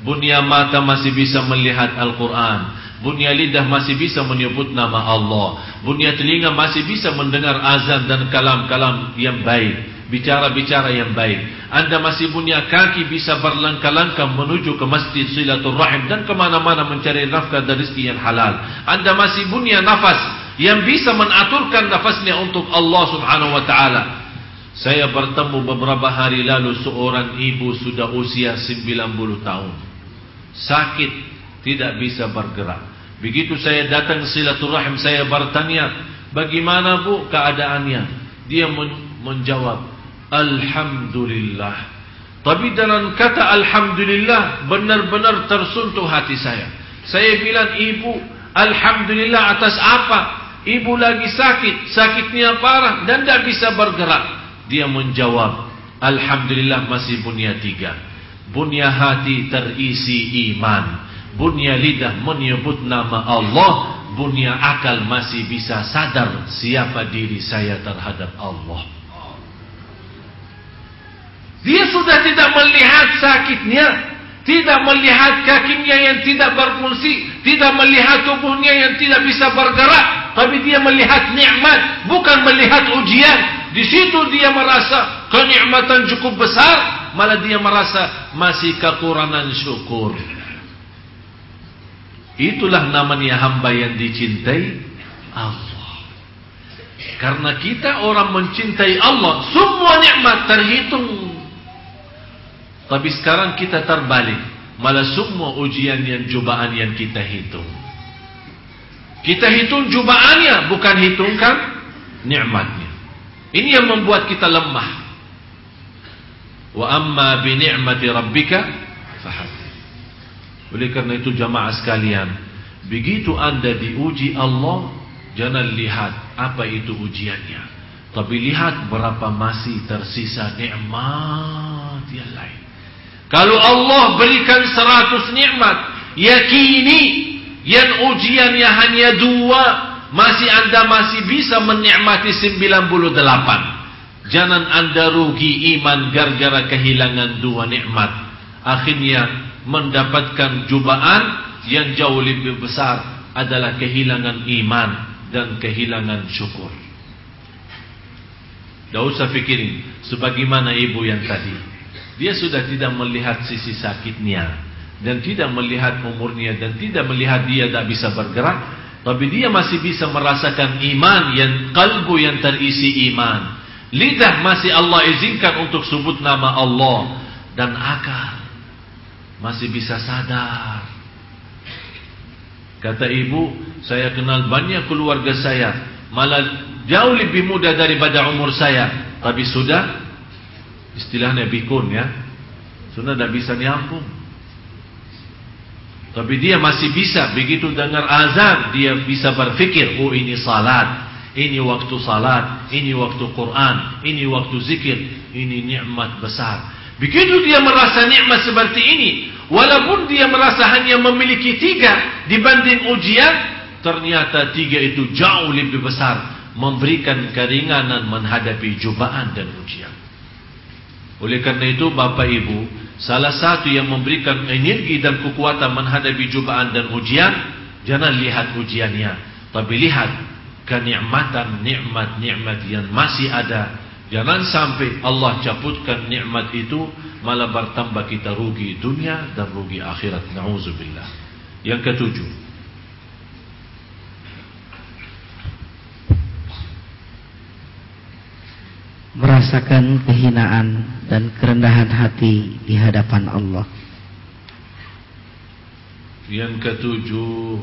[SPEAKER 1] Bunia mata masih bisa melihat Al-Quran. Bunia lidah masih bisa menyebut nama Allah. Bunia telinga masih bisa mendengar azan dan kalam-kalam yang baik bicara-bicara yang baik. Anda masih punya kaki bisa berlangkah-langkah menuju ke masjid silaturrahim dan ke mana-mana mencari nafkah dan rezeki yang halal. Anda masih punya nafas yang bisa menaturkan nafasnya untuk Allah subhanahu wa ta'ala. Saya bertemu beberapa hari lalu seorang ibu sudah usia 90 tahun. Sakit, tidak bisa bergerak. Begitu saya datang silaturahim, saya bertanya, bagaimana bu keadaannya? Dia menjawab, Alhamdulillah. Tapi dalam kata Alhamdulillah, benar-benar tersuntuh hati saya. Saya bilang, ibu, Alhamdulillah atas apa? Ibu lagi sakit, sakitnya parah dan tidak bisa bergerak. Dia menjawab, Alhamdulillah masih bunya tiga. Bunya hati terisi iman. Bunya lidah menyebut nama Allah. Bunya akal masih bisa sadar siapa diri saya terhadap Allah. Dia sudah tidak melihat sakitnya. Tidak melihat kakinya yang tidak berfungsi. Tidak melihat tubuhnya yang tidak bisa bergerak. Tapi dia melihat nikmat. Bukan melihat ujian. Di situ dia merasa kenikmatan cukup besar, malah dia merasa masih kekurangan syukur. Itulah namanya hamba yang dicintai Allah. Karena kita orang mencintai Allah, semua nikmat terhitung. Tapi sekarang kita terbalik, malah semua ujian yang cobaan yang kita hitung. Kita hitung cobaannya, bukan hitungkan nikmatnya. Ini yang membuat kita lemah. Wa amma bi ni'mati rabbika fahaddits. Oleh karena itu jamaah sekalian, begitu Anda diuji Allah, jangan lihat apa itu ujiannya. Tapi lihat berapa masih tersisa nikmat yang lain. Kalau Allah berikan seratus nikmat, yakini yang ujiannya hanya dua, masih anda masih bisa menikmati 98. Jangan anda rugi iman gara-gara kehilangan dua nikmat. Akhirnya mendapatkan cobaan yang jauh lebih besar adalah kehilangan iman dan kehilangan syukur. Tidak usah pikirin sebagaimana ibu yang tadi. Dia sudah tidak melihat sisi sakitnya dan tidak melihat umurnya dan tidak melihat dia tidak bisa bergerak tapi dia masih bisa merasakan iman yang kalbu yang terisi iman. Lidah masih Allah izinkan untuk sebut nama Allah dan akal masih bisa sadar. Kata ibu, saya kenal banyak keluarga saya, malah jauh lebih muda daripada umur saya, tapi sudah istilahnya bikun ya. Sudah tidak bisa nyambung. Tapi dia masih bisa begitu dengar azan dia bisa berfikir, oh ini salat, ini waktu salat, ini waktu Quran, ini waktu zikir, ini nikmat besar. Begitu dia merasa nikmat seperti ini, walaupun dia merasa hanya memiliki tiga dibanding ujian, ternyata tiga itu jauh lebih besar memberikan keringanan menghadapi cobaan dan ujian. Oleh karena itu Bapak Ibu, Salah satu yang memberikan energi dan kekuatan menghadapi cobaan dan ujian, jangan lihat ujiannya, tapi lihat kenikmatan nikmat-nikmat yang masih ada. Jangan sampai Allah cabutkan nikmat itu malah bertambah kita rugi dunia dan rugi akhirat. Nauzubillah. Yang ketujuh,
[SPEAKER 2] merasakan kehinaan dan kerendahan hati di hadapan Allah.
[SPEAKER 1] Yang ketujuh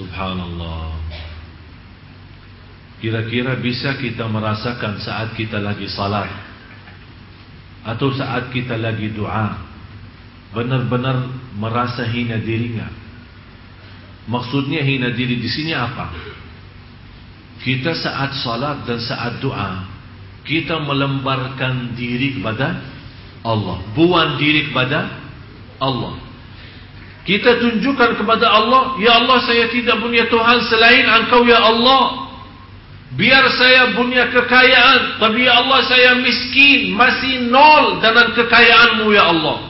[SPEAKER 1] Subhanallah Kira-kira bisa kita merasakan saat kita lagi salat Atau saat kita lagi doa Benar-benar merasa hina dirinya Maksudnya hina diri di sini apa? Kita saat salat dan saat doa Kita melembarkan diri kepada Allah. Buang diri kepada Allah. Kita tunjukkan kepada Allah Ya Allah saya tidak punya Tuhan selain engkau ya Allah. Biar saya punya kekayaan Tapi ya Allah saya miskin Masih nol dengan kekayaanmu ya Allah.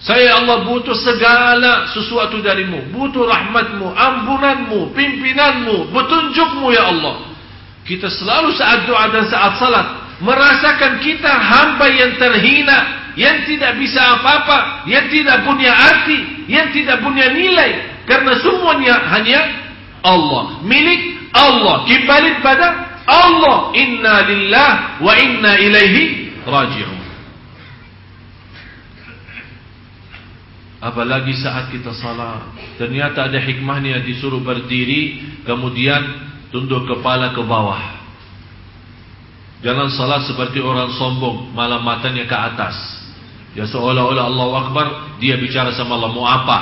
[SPEAKER 1] Saya Allah butuh segala sesuatu darimu. Butuh rahmatmu, ampunanmu, pimpinanmu, petunjukmu ya Allah kita selalu saat doa dan saat salat merasakan kita hamba yang terhina, yang tidak bisa apa-apa, yang tidak punya arti, yang tidak punya nilai. Karena semuanya hanya Allah, milik Allah, kembali pada Allah. Inna lillah wa inna ilaihi raji'un. Apalagi saat kita salat, ternyata ada hikmahnya disuruh berdiri, kemudian tunduk kepala ke bawah. Jangan salat seperti orang sombong, malah matanya ke atas. Ya seolah-olah Allah Akbar, dia bicara sama Allah mau apa?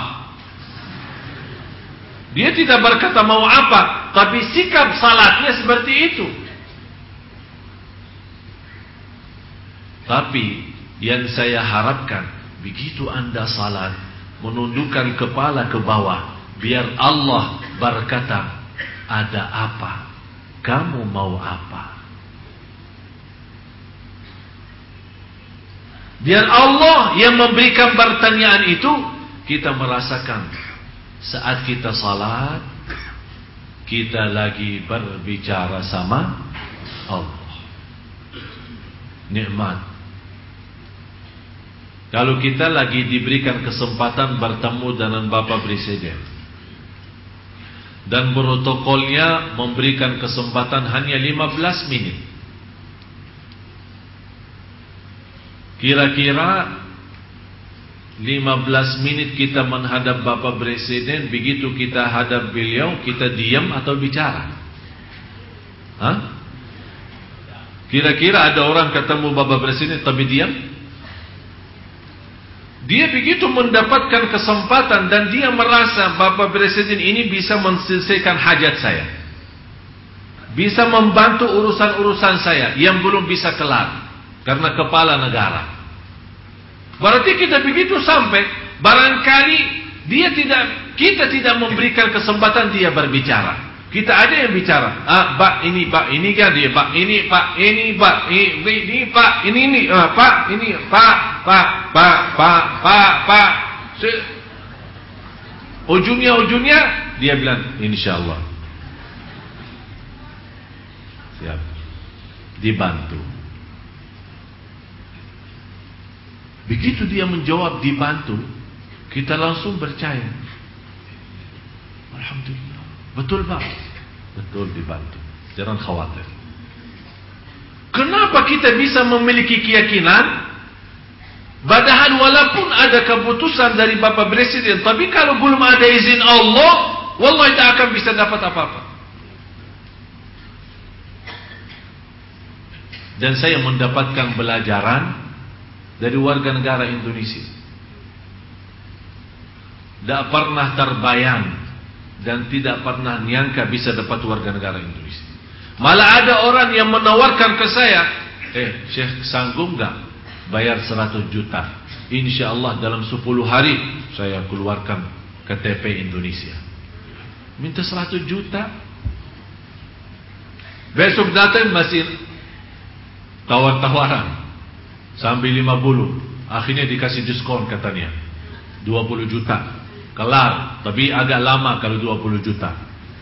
[SPEAKER 1] Dia tidak berkata mau apa, tapi sikap salatnya seperti itu. Tapi yang saya harapkan, begitu anda salat, menundukkan kepala ke bawah, biar Allah berkata, ada apa? Kamu mau apa? Biar Allah yang memberikan pertanyaan itu kita merasakan saat kita salat kita lagi berbicara sama Allah. Nikmat. Kalau kita lagi diberikan kesempatan bertemu dengan Bapak Presiden dan protokolnya memberikan kesempatan hanya 15 menit Kira-kira 15 menit kita menghadap Bapak Presiden Begitu kita hadap beliau Kita diam atau bicara? Hah? Kira-kira ada orang ketemu Bapak Presiden Tapi diam Dia begitu mendapatkan kesempatan Dan dia merasa Bapak Presiden ini bisa menyelesaikan hajat saya Bisa membantu urusan-urusan saya Yang belum bisa kelar karena kepala negara. Berarti kita begitu sampai barangkali dia tidak kita tidak memberikan kesempatan dia berbicara. Kita ada yang bicara. Ah, pak ini pak ini kan dia pak ini pak ini pak ini, ini pak ini ini ah, pak ini pak pak pak pak pak pak. Ujungnya ujungnya dia bilang insyaallah. Siap. Dibantu. Begitu dia menjawab dibantu, kita langsung percaya. Alhamdulillah. Betul Pak? Betul dibantu. Jangan khawatir. Kenapa kita bisa memiliki keyakinan? Padahal walaupun ada keputusan dari Bapak Presiden, tapi kalau belum ada izin Allah, wallahi tidak akan bisa dapat apa-apa. Dan saya mendapatkan pelajaran dari warga negara Indonesia. Tidak pernah terbayang dan tidak pernah nyangka bisa dapat warga negara Indonesia. Malah ada orang yang menawarkan ke saya, eh Syekh sanggup nggak bayar 100 juta? Insya Allah dalam 10 hari saya keluarkan KTP Indonesia. Minta 100 juta. Besok datang masih tawar-tawaran. Sampai 50 Akhirnya dikasih diskon katanya 20 juta Kelar. Tapi agak lama kalau 20 juta.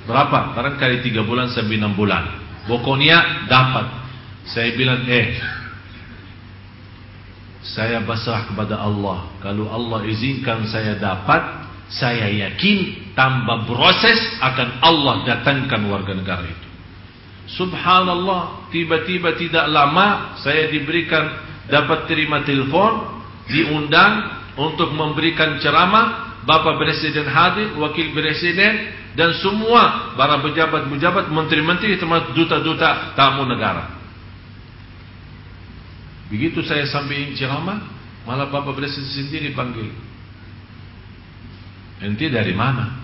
[SPEAKER 1] Berapa? Barangkali 3 bulan sampai 6 bulan. Pokoknya dapat. Saya bilang eh Saya basah kepada Allah. Kalau Allah izinkan saya dapat Saya yakin Tambah proses akan Allah datangkan warga negara itu. Subhanallah Tiba-tiba tidak lama Saya diberikan dapat terima telepon diundang untuk memberikan ceramah Bapak Presiden hadir, Wakil Presiden dan semua para pejabat-pejabat, menteri-menteri termasuk duta-duta tamu negara. Begitu saya sampaikan ceramah, malah Bapak Presiden sendiri panggil. Ente dari mana?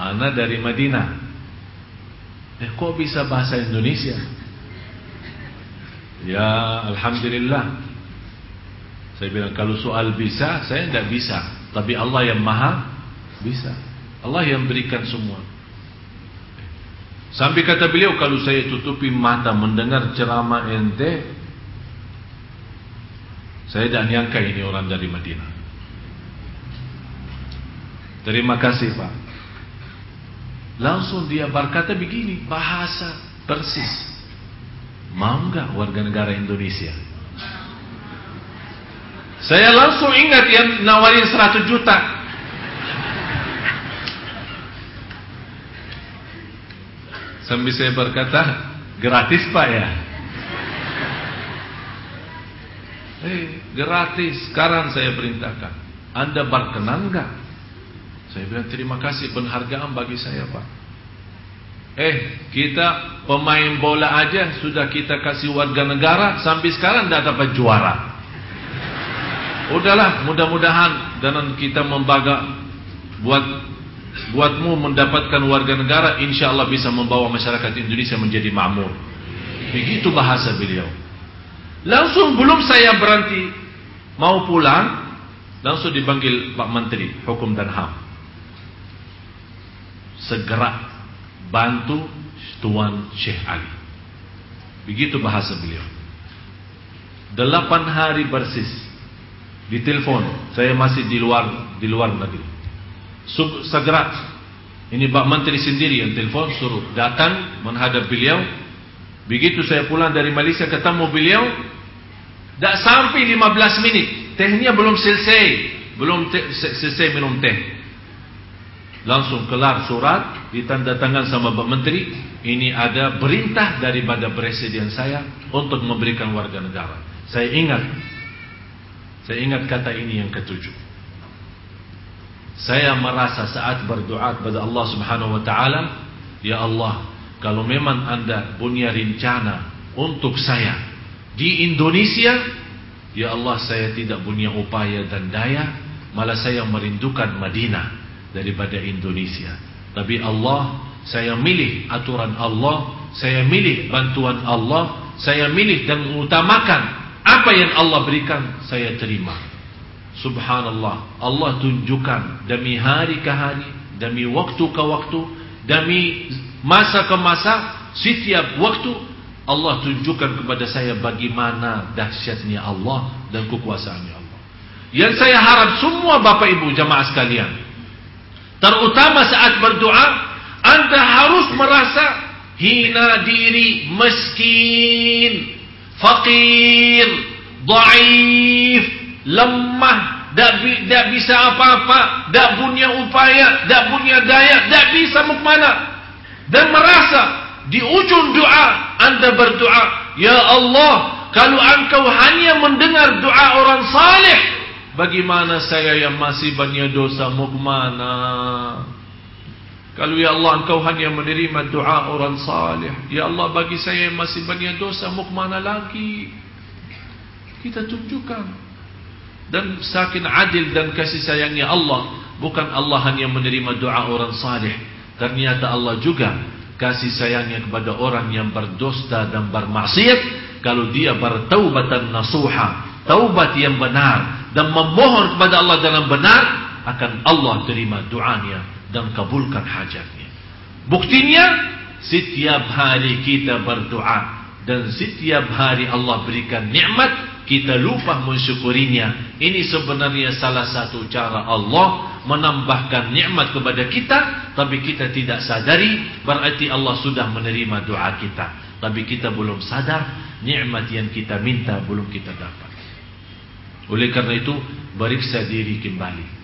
[SPEAKER 1] Ana dari Madinah. Eh kok bisa bahasa Indonesia? Ya Alhamdulillah Saya bilang kalau soal bisa Saya tidak bisa. Tapi Allah yang maha Bisa. Allah yang berikan semua. Sampai kata beliau Kalau saya tutupi mata Mendengar ceramah ente Saya tidak nyangka ini orang dari Madinah. Terima kasih Pak. Langsung dia berkata begini Bahasa persis. Mau nggak warga negara Indonesia? Saya langsung ingat yang nawarin 100 juta. Sambil saya berkata, gratis Pak ya? Eh, gratis. Sekarang saya perintahkan. Anda berkenan enggak? Saya bilang terima kasih penghargaan bagi saya Pak. Eh, kita pemain bola aja sudah kita kasih warga negara sampai sekarang tidak dapat juara. Udahlah, mudah-mudahan dan kita membaga buat buatmu mendapatkan warga negara, insya Allah bisa membawa masyarakat Indonesia menjadi makmur. Begitu bahasa beliau. Langsung belum saya berhenti mau pulang, langsung dipanggil Pak Menteri Hukum dan HAM. Segera bantu Tuan Syekh Ali. Begitu bahasa beliau. Delapan hari persis di telepon, saya masih di luar di luar negeri. Segera. Ini Pak Menteri sendiri yang telepon suruh datang menghadap beliau. Begitu saya pulang dari Malaysia ketemu beliau, Tak sampai 15 minit. Tehnya belum selesai. Belum selesai minum teh. Langsung kelar surat Ditandatangan sama Pak Menteri. Ini ada perintah daripada Presiden saya Untuk memberikan warga negara. Saya ingat Saya ingat kata ini yang ketujuh. Saya merasa saat berdoa kepada Allah subhanahu wa ta'ala Ya Allah Kalau memang anda punya rencana Untuk saya di Indonesia Ya Allah saya tidak punya upaya dan daya Malah saya merindukan Madinah Daripada Indonesia. Tapi Allah Saya milih aturan Allah Saya milih bantuan Allah Saya milih dan mengutamakan Apa yang Allah berikan Saya terima. Subhanallah. Allah tunjukkan Demi hari ke hari Demi waktu ke waktu Demi masa ke masa Setiap waktu Allah tunjukkan kepada saya bagaimana dahsyatnya Allah dan kekuasaannya Allah. Yang saya harap semua Bapak Ibu jamaah sekalian, terutama saat berdoa, Anda harus merasa hina diri, miskin, fakir, dhaif, lemah, tidak bisa apa-apa, tidak punya upaya, tidak punya daya, tidak bisa kemana. Dan merasa di ujung doa anda berdoa, Ya Allah, kalau engkau hanya mendengar doa orang salih, bagaimana saya yang masih banyak dosa mau kemana? Kalau ya Allah engkau hanya menerima doa orang salih, Ya Allah bagi saya masih banyak dosa mau ke mana lagi? Kita tunjukkan. Dan sakin adil dan kasih sayangnya Allah, bukan Allah hanya menerima doa orang salih. Ternyata Allah juga kasih sayangnya kepada orang yang berdosa dan bermaksiat kalau dia bertaubatan nasuha taubat yang benar dan memohon kepada Allah dalam benar akan Allah terima doanya dan kabulkan hajatnya buktinya setiap hari kita berdoa dan setiap hari Allah berikan nikmat kita lupa mensyukurinya. Ini sebenarnya salah satu cara Allah menambahkan nikmat kepada kita, tapi kita tidak sadari, berarti Allah sudah menerima doa kita. Tapi kita belum sadar, nikmat yang kita minta belum kita dapat. Oleh karena itu, beriksa diri kembali.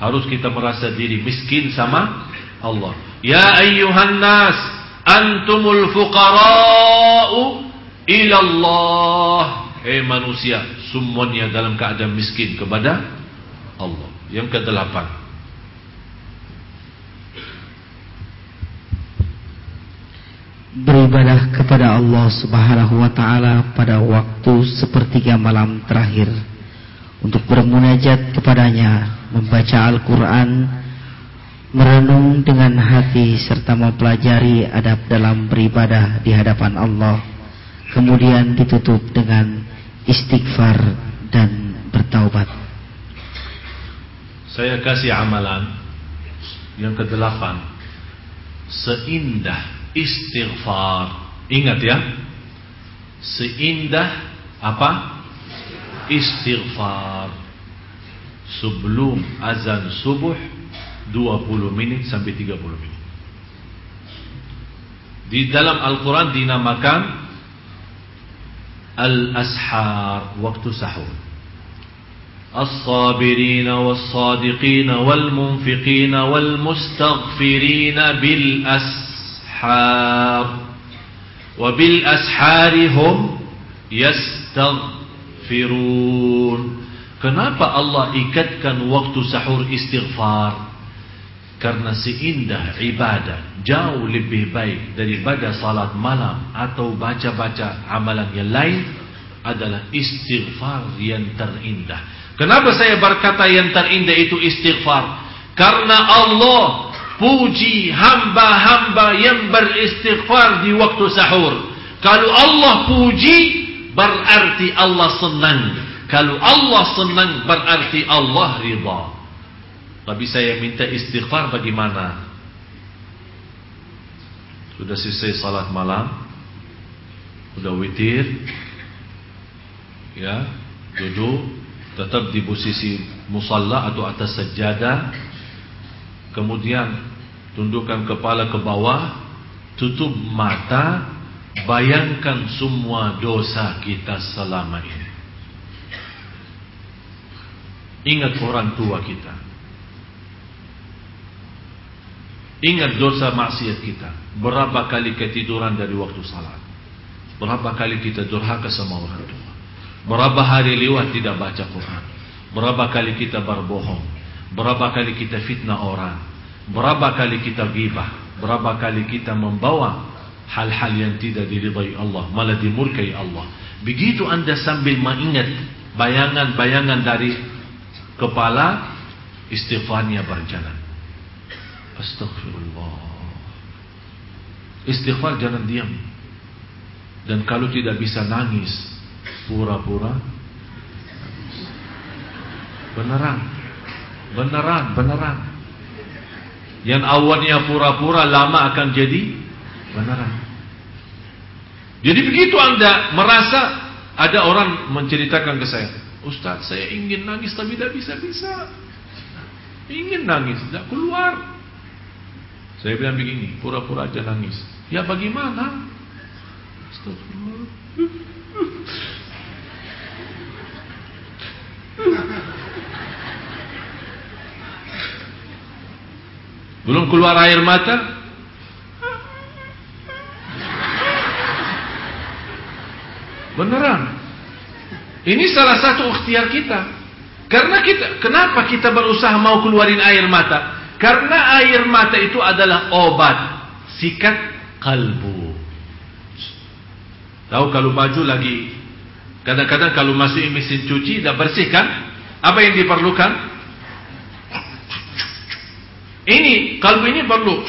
[SPEAKER 1] Harus kita merasa diri miskin sama Allah. Ya ayyuhan nas, antumul fuqara'u ilallah. Eh manusia semuanya dalam keadaan miskin kepada Allah. Yang kedelapan
[SPEAKER 2] beribadah kepada Allah Subhanahu wa taala pada waktu sepertiga malam terakhir. Untuk bermunajat kepadanya membaca Al-Qur'an merenung dengan hati serta mempelajari adab dalam beribadah di hadapan Allah kemudian ditutup dengan istighfar dan bertaubat.
[SPEAKER 1] Saya kasih amalan yang kedelapan. Seindah istighfar. Ingat ya. Seindah apa? Istighfar. sebelum azan subuh 20 minit sampai 30 minit. Di dalam Al-Quran dinamakan Al-Ashar, waktu sahur. الصابرين والصادقين والمنفقين والمستغفرين بالأسحار وبالأسحار هم يستغفرون kenapa Allah ikatkan waktu sahur istighfar karena seindah ibadah jauh lebih baik daripada salat malam atau baca-baca amalan yang lain adalah istighfar yang terindah. Kenapa saya berkata yang terindah itu istighfar? Karena Allah puji hamba-hamba yang beristighfar di waktu sahur. Kalau Allah puji berarti Allah senang. Kalau Allah senang berarti Allah ridha. Tapi saya minta istighfar bagaimana? Sudah selesai salat malam, sudah witir, ya, duduk, tetap di posisi musalla atau atas sajadah, kemudian tundukkan kepala ke bawah, tutup mata, bayangkan semua dosa kita selama ini. Ingat orang tua kita. Ingat dosa maksiat kita. Berapa kali ketiduran dari waktu salat. Berapa kali kita durhaka sama orang tua. Berapa hari lewat tidak baca Quran. Berapa kali kita berbohong. Berapa kali kita fitnah orang. Berapa kali kita gibah. Berapa kali kita membawa hal-hal yang tidak diridai Allah. Malah dimurkai Allah. Begitu anda sambil mengingat bayangan-bayangan dari kepala. Istighfarnya berjalan. Astaghfirullah. Istighfar jangan diam. Dan kalau tidak bisa nangis, pura-pura beneran. Beneran, beneran. Yang awalnya pura-pura lama akan jadi beneran. Jadi begitu Anda merasa ada orang menceritakan ke saya, Ustaz, saya ingin nangis tapi tidak bisa-bisa. Ingin nangis, tidak keluar. Saya bilang begini, pura-pura aja nangis. Ya bagaimana? Belum keluar air mata? Beneran. Ini salah satu ikhtiar kita. Karena kita, kenapa kita berusaha mau keluarin air mata? Karena air mata itu adalah obat sikat kalbu. Tahu kalau baju lagi kadang-kadang kalau masuk mesin cuci dah bersih kan? Apa yang diperlukan? Ini kalbu ini perlu.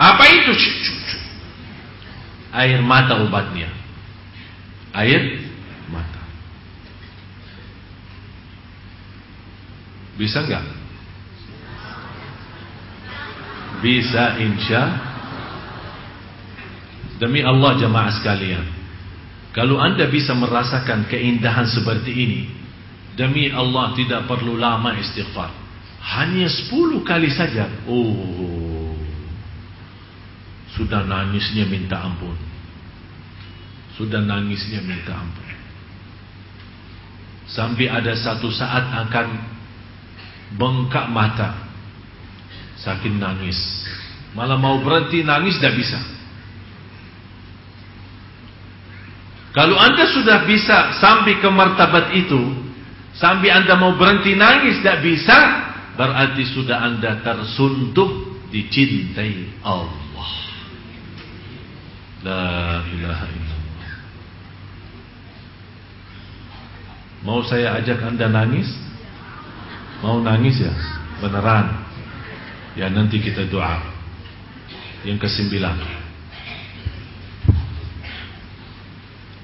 [SPEAKER 1] Apa itu? Air mata obatnya. Air mata. Bisa enggak? Bisa insya. Demi Allah jemaah sekalian. Kalau anda bisa merasakan keindahan seperti ini Demi Allah tidak perlu lama istighfar. Hanya 10 kali saja. Oh. Sudah nangisnya minta ampun. Sudah nangisnya minta ampun. Sampai ada satu saat akan Bengkak mata. Saking nangis. Malah mau berhenti nangis tidak bisa. Kalau anda sudah bisa Sampai ke martabat itu Sampai anda mau berhenti nangis tidak bisa Berarti sudah anda tersuntuk Dicintai Allah. La ilaha illallah. Mau saya ajak anda nangis Mau nangis ya? Beneran. Ya nanti kita doa. Yang kesembilan.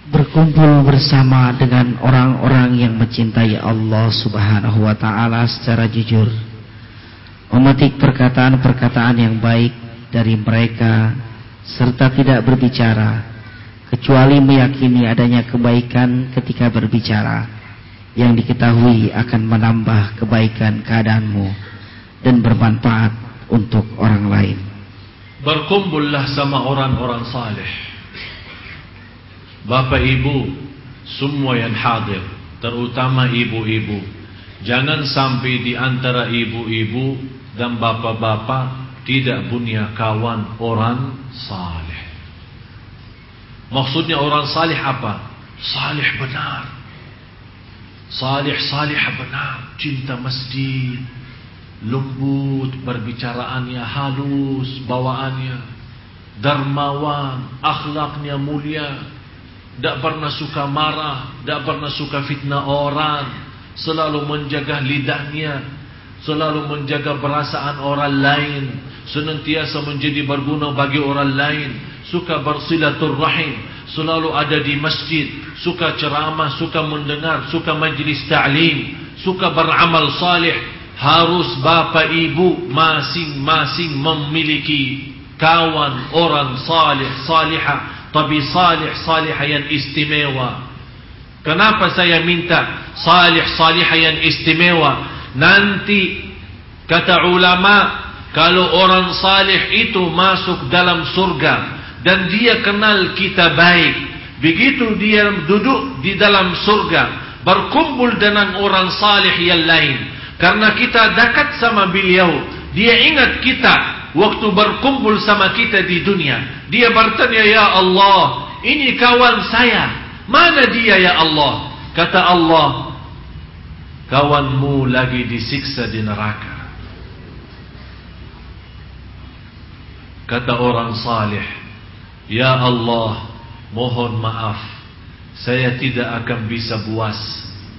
[SPEAKER 2] Berkumpul bersama dengan orang-orang yang mencintai Allah subhanahu wa ta'ala secara jujur. Memetik perkataan-perkataan yang baik dari mereka Serta tidak berbicara Kecuali meyakini adanya kebaikan ketika berbicara Yang diketahui akan menambah kebaikan keadaanmu dan bermanfaat untuk orang lain.
[SPEAKER 1] Berkumpullah sama orang-orang saleh. Bapak ibu, semua yang hadir, terutama ibu-ibu. Jangan sampai di antara ibu-ibu dan bapak-bapak tidak punya kawan orang saleh. Maksudnya orang saleh apa? Saleh benar. Saleh salih benar, cinta masjid, lembut perbicaraannya, halus bawaannya, dermawan, akhlaknya mulia, tidak pernah suka marah, tidak pernah suka fitnah orang, selalu menjaga lidahnya, selalu menjaga perasaan orang lain, senantiasa menjadi berguna bagi orang lain, suka bersilaturrahim, selalu ada di masjid, suka ceramah, suka mendengar, suka majlis ta'lim, suka beramal salih, harus bapa ibu masing-masing memiliki kawan orang salih, salihah, tapi salih, salihah yang istimewa. Kenapa saya minta salih, salihah yang istimewa? Nanti kata ulama, kalau orang salih itu masuk dalam surga, dan dia kenal kita baik. Begitu dia duduk di dalam surga, berkumpul dengan orang salih yang lain. Karena kita dekat sama beliau, dia ingat kita waktu berkumpul sama kita di dunia. Dia bertanya, "Ya Allah, ini kawan saya. Mana dia ya Allah?" Kata Allah, "Kawanmu lagi disiksa di neraka." Kata orang salih, Ya Allah, mohon maaf, saya tidak akan bisa buas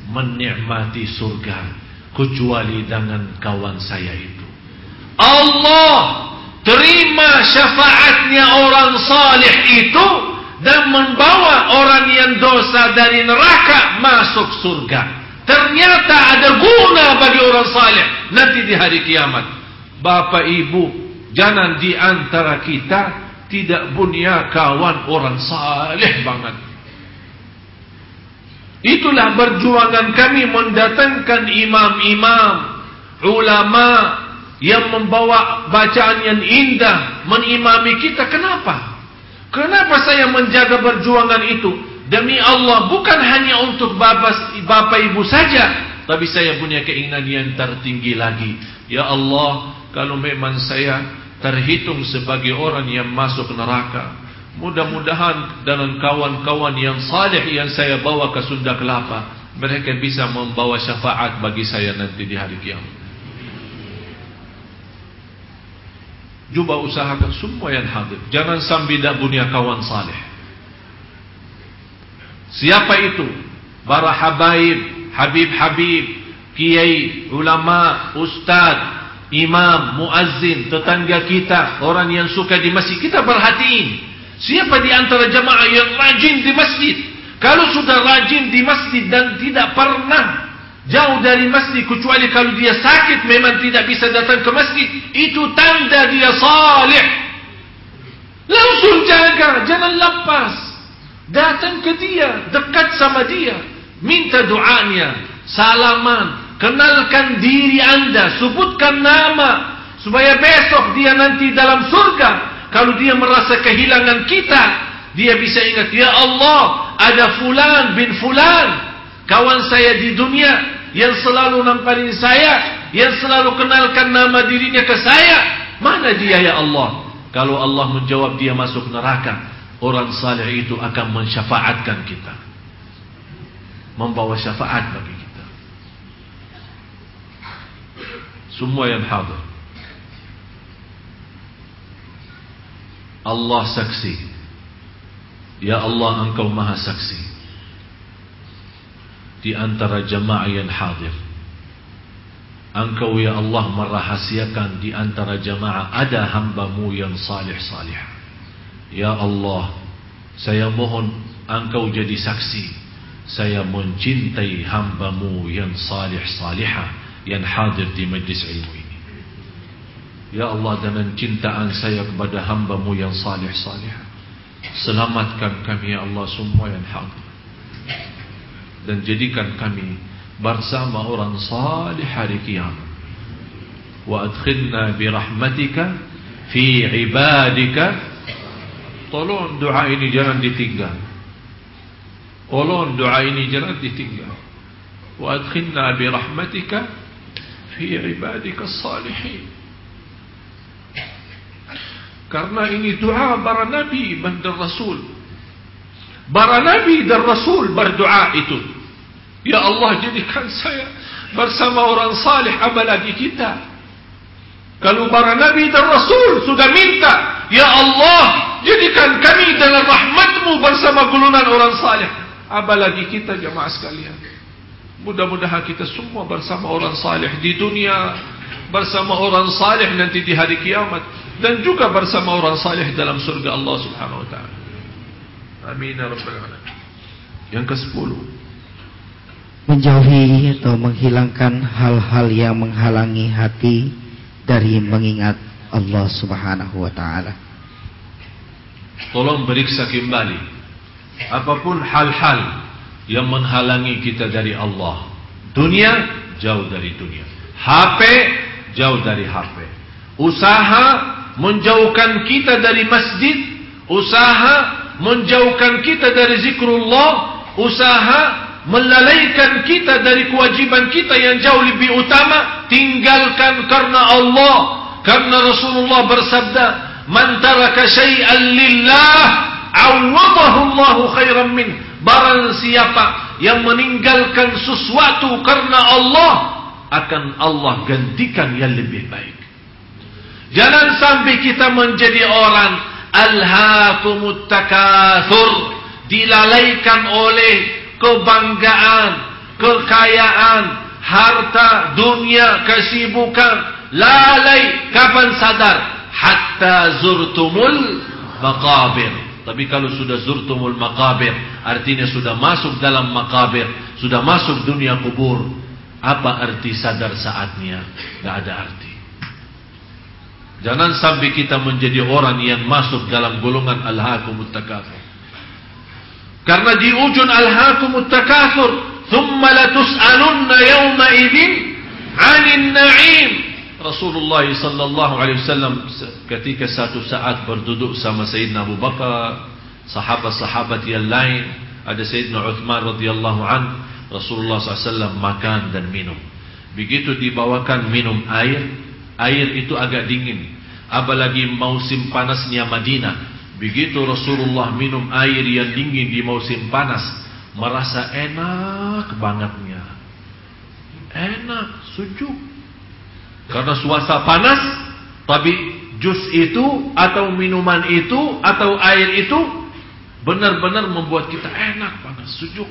[SPEAKER 1] menikmati surga kecuali dengan kawan saya itu. Allah terima syafaatnya orang salih itu dan membawa orang yang dosa dari neraka masuk surga. Ternyata ada guna bagi orang salih nanti di hari kiamat. Bapak Ibu, jangan di antara kita tidak punya kawan orang saleh banget. Itulah perjuangan kami mendatangkan imam-imam, ulama yang membawa bacaan yang indah menimami kita. Kenapa? Kenapa saya menjaga perjuangan itu? Demi Allah, bukan hanya untuk bapak, bapak ibu saja, tapi saya punya keinginan yang tertinggi lagi. Ya Allah, kalau memang saya terhitung sebagai orang yang masuk neraka. Mudah-mudahan dengan kawan-kawan yang saleh yang saya bawa ke Sunda Kelapa, mereka bisa membawa syafaat bagi saya nanti di hari kiamat. Cuba usahakan semua yang hadir. Jangan sampai tidak punya kawan saleh. Siapa itu? Para habaib, habib-habib, kiai, ulama, ustaz, imam, muazzin, tetangga kita, orang yang suka di masjid, kita perhatiin. Siapa di antara jamaah yang rajin di masjid? Kalau sudah rajin di masjid dan tidak pernah jauh dari masjid kecuali kalau dia sakit memang tidak bisa datang ke masjid, itu tanda dia salih. Langsung jaga, jangan lepas. Datang ke dia, dekat sama dia, minta doanya, salaman, Kenalkan diri anda, sebutkan nama supaya besok dia nanti dalam surga kalau dia merasa kehilangan kita, dia bisa ingat ya Allah, ada fulan bin fulan, kawan saya di dunia yang selalu namparin saya, yang selalu kenalkan nama dirinya ke saya. Mana dia ya Allah? Kalau Allah menjawab dia masuk neraka, orang saleh itu akan mensyafaatkan kita. Membawa syafaat bagi semua yang hadir. Allah saksi. Ya Allah engkau maha saksi. Di antara jamaah yang hadir. Engkau ya Allah merahasiakan di antara jamaah ada hambamu yang salih-salih. Ya Allah, saya mohon engkau jadi saksi. Saya mencintai hambamu yang salih-salihah yang hadir di majlis ilmu ini. Ya Allah dengan cintaan saya kepada hambamu yang salih-salih. Selamatkan kami ya Allah semua yang hadir. Dan jadikan kami bersama orang salih hari kiamat. Wa adkhilna bi rahmatika fi ibadika. Tolong doa ini jangan ditinggal. Tolong doa ini jangan ditinggal. Wa adkhilna fi ibadika salihin. Karena ini doa para nabi dan rasul. Para nabi dan rasul berdoa itu. Ya Allah jadikan saya bersama orang salih apalagi kita. Kalau para nabi dan rasul sudah minta ya Allah jadikan kami dalam rahmatmu bersama golongan orang salih apalagi kita jemaah sekalian. Mudah-mudahan kita semua bersama orang salih di dunia, bersama orang salih nanti di hari kiamat dan juga bersama orang salih dalam surga Allah Subhanahu wa taala. Amin ya rabbal alamin. Yang ke-10
[SPEAKER 2] menjauhi atau menghilangkan hal-hal yang menghalangi hati dari mengingat Allah Subhanahu wa taala.
[SPEAKER 1] Tolong periksa kembali apa pun hal-hal yang menghalangi kita dari Allah. Dunia jauh dari dunia. HP jauh dari HP. Usaha menjauhkan kita dari masjid, usaha menjauhkan kita dari zikrullah, usaha melalaikan kita dari kewajiban kita yang jauh lebih utama, tinggalkan karena Allah, karena Rasulullah bersabda, "Man taraka syai'an lillah, 'awwadahu Allahu khairan min." Barang siapa yang meninggalkan sesuatu karena Allah, akan Allah gantikan yang lebih baik. Jangan sampai kita menjadi orang alhaakumut takatsur dilalaikan oleh kebanggaan, kekayaan, harta, dunia, kesibukan. Lalai kapan sadar? Hatta zurtumul maqabir. Tapi kalau sudah zurtumul maqabir, artinya sudah masuk dalam maqabir, sudah masuk dunia kubur. Apa arti sadar saatnya? Tidak ada arti. Jangan sampai kita menjadi orang yang masuk dalam golongan al-hakumut takatsur. Karena di ujung al-hakumut "Tsumma latus'alunna yawma idzin 'anil na'im." Rasulullah sallallahu alaihi wasallam ketika satu saat berduduk sama Sayyidina Abu Bakar, sahabat-sahabat yang lain, ada Sayyidina Uthman radhiyallahu an, Rasulullah SAW makan dan minum. Begitu dibawakan minum air, Air itu agak dingin. Apalagi musim panasnya Madinah. Begitu Rasulullah minum air yang dingin di musim panas. Merasa enak bangetnya. Enak, sejuk. Karena suasana panas. Tapi jus itu atau minuman itu atau air itu benar-benar membuat kita enak panas, sejuk.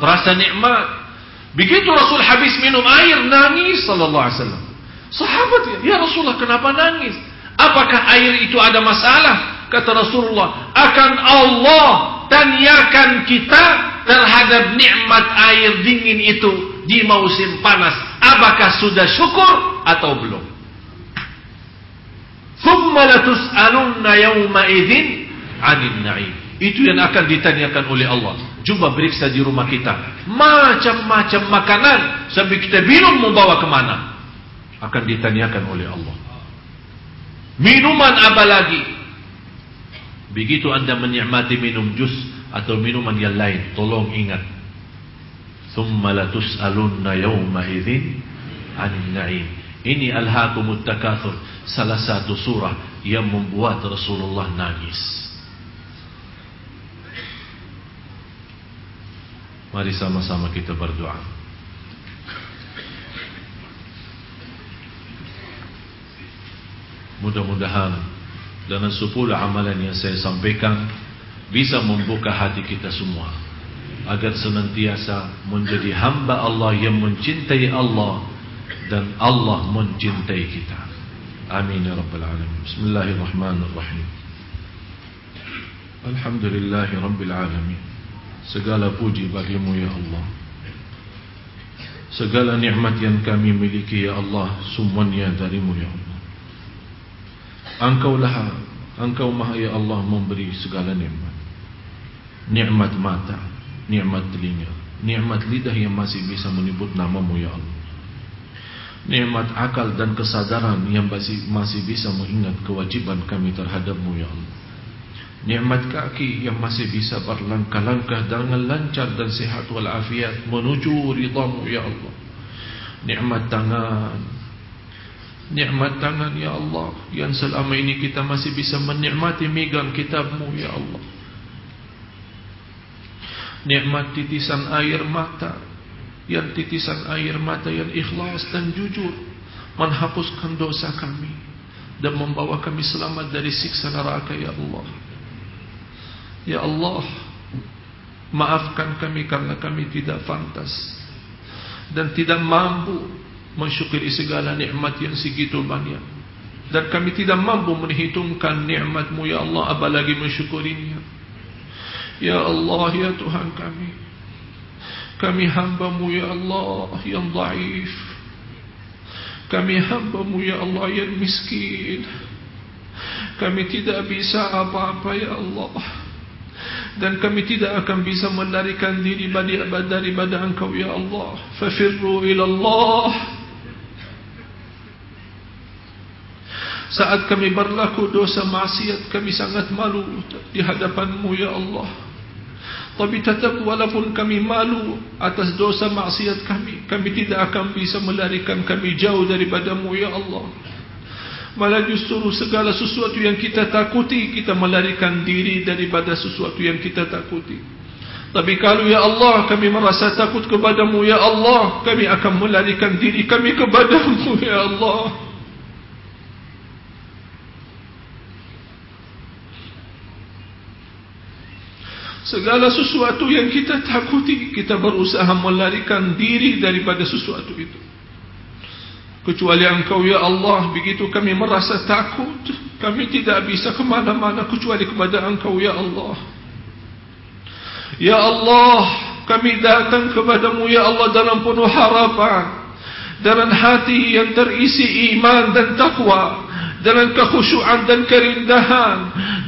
[SPEAKER 1] Terasa nikmat. Begitu Rasul habis minum air nangis sallallahu alaihi wasallam. Sahabat ya Rasulullah kenapa nangis? Apakah air itu ada masalah? Kata Rasulullah, akan Allah tanyakan kita terhadap nikmat air dingin itu di musim panas. Apakah sudah syukur atau belum? Thumma latus'alunna yawma idzin 'anil na'im. Itu yang akan ditanyakan oleh Allah. Coba periksa di rumah kita. Macam-macam makanan sampai kita bingung membawa ke mana akan ditanyakan oleh Allah. Minuman apa lagi? Begitu anda menikmati minum jus atau minuman yang lain, tolong ingat. Thumma latus'alunna yawma idzin 'anil. Ini alhaakumut takatsur, salah satu surah yang membuat Rasulullah nangis. Mari sama-sama kita berdoa. Mudah-mudahan dengan sepuluh amalan yang saya sampaikan bisa membuka hati kita semua agar senantiasa menjadi hamba Allah yang mencintai Allah dan Allah mencintai kita. Amin ya rabbal alamin. Bismillahirrahmanirrahim. Alhamdulillahi rabbil alamin. Segala puji bagimu ya Allah. Segala nikmat yang kami miliki ya Allah semuanya darimu ya Allah. Engkaulah Engkau maha ya Allah memberi segala nikmat Nikmat mata Nikmat telinga. Nikmat lidah yang masih bisa menyebut namamu ya Allah. Nikmat akal dan kesadaran yang masih, masih bisa mengingat kewajiban kami terhadapmu ya Allah. Nikmat kaki yang masih bisa berlangkah-langkah dengan lancar dan sehat walafiat menuju ridhamu ya Allah. Nikmat tangan. Nikmat tangan ya Allah Yang selama ini kita masih bisa menikmati megang kitabmu ya Allah Nikmat titisan air mata Yang titisan air mata yang ikhlas dan jujur Menghapuskan dosa kami Dan membawa kami selamat dari siksa neraka ya Allah. Ya Allah Maafkan kami karena kami tidak fantas Dan tidak mampu mensyukuri segala nikmat yang segitu banyak. Dan kami tidak mampu menghitungkan nikmatmu ya Allah apalagi mensyukurinya ya Allah ya Tuhan kami. Kami hambamu ya Allah yang daif kami hambamu ya Allah yang miskin. Kami tidak bisa apa-apa ya Allah. Dan kami tidak akan bisa melarikan diri daripada engkau ya Allah. Fafirru ila Allah. Saat kami berlaku dosa maksiat kami sangat malu di hadapanmu ya Allah. Tapi tetap walaupun kami malu atas dosa maksiat kami, kami tidak akan bisa melarikan kami jauh daripadamu ya Allah. Malah justru segala sesuatu yang kita takuti kita melarikan diri daripada sesuatu yang kita takuti. Tapi kalau ya Allah kami merasa takut kepadamu ya Allah, kami akan melarikan diri kami kepadamu ya Allah. Segala sesuatu yang kita takuti Kita berusaha melarikan diri daripada sesuatu itu. Kecuali engkau ya Allah Begitu kami merasa takut Kami tidak bisa kemana-mana Kecuali kepada engkau ya Allah. Ya Allah Kami datang kepadamu ya Allah Dalam penuh harapan Dengan hati yang terisi iman dan taqwa dengan kekhusyuan dan kerindahan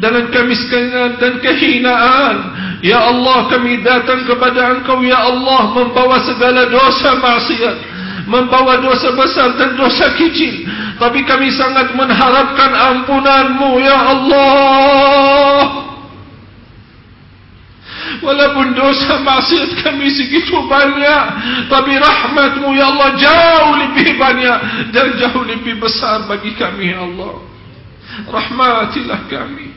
[SPEAKER 1] dengan kemiskinan dan kehinaan ya Allah kami datang kepada engkau ya Allah membawa segala dosa maksiat membawa dosa besar dan dosa kecil. Tapi kami sangat mengharapkan ampunanmu ya Allah. Walaupun dosa maksiat kami segitu banyak Tapi rahmatmu ya Allah jauh lebih banyak Dan jauh lebih besar bagi kami ya Allah. Rahmatilah kami.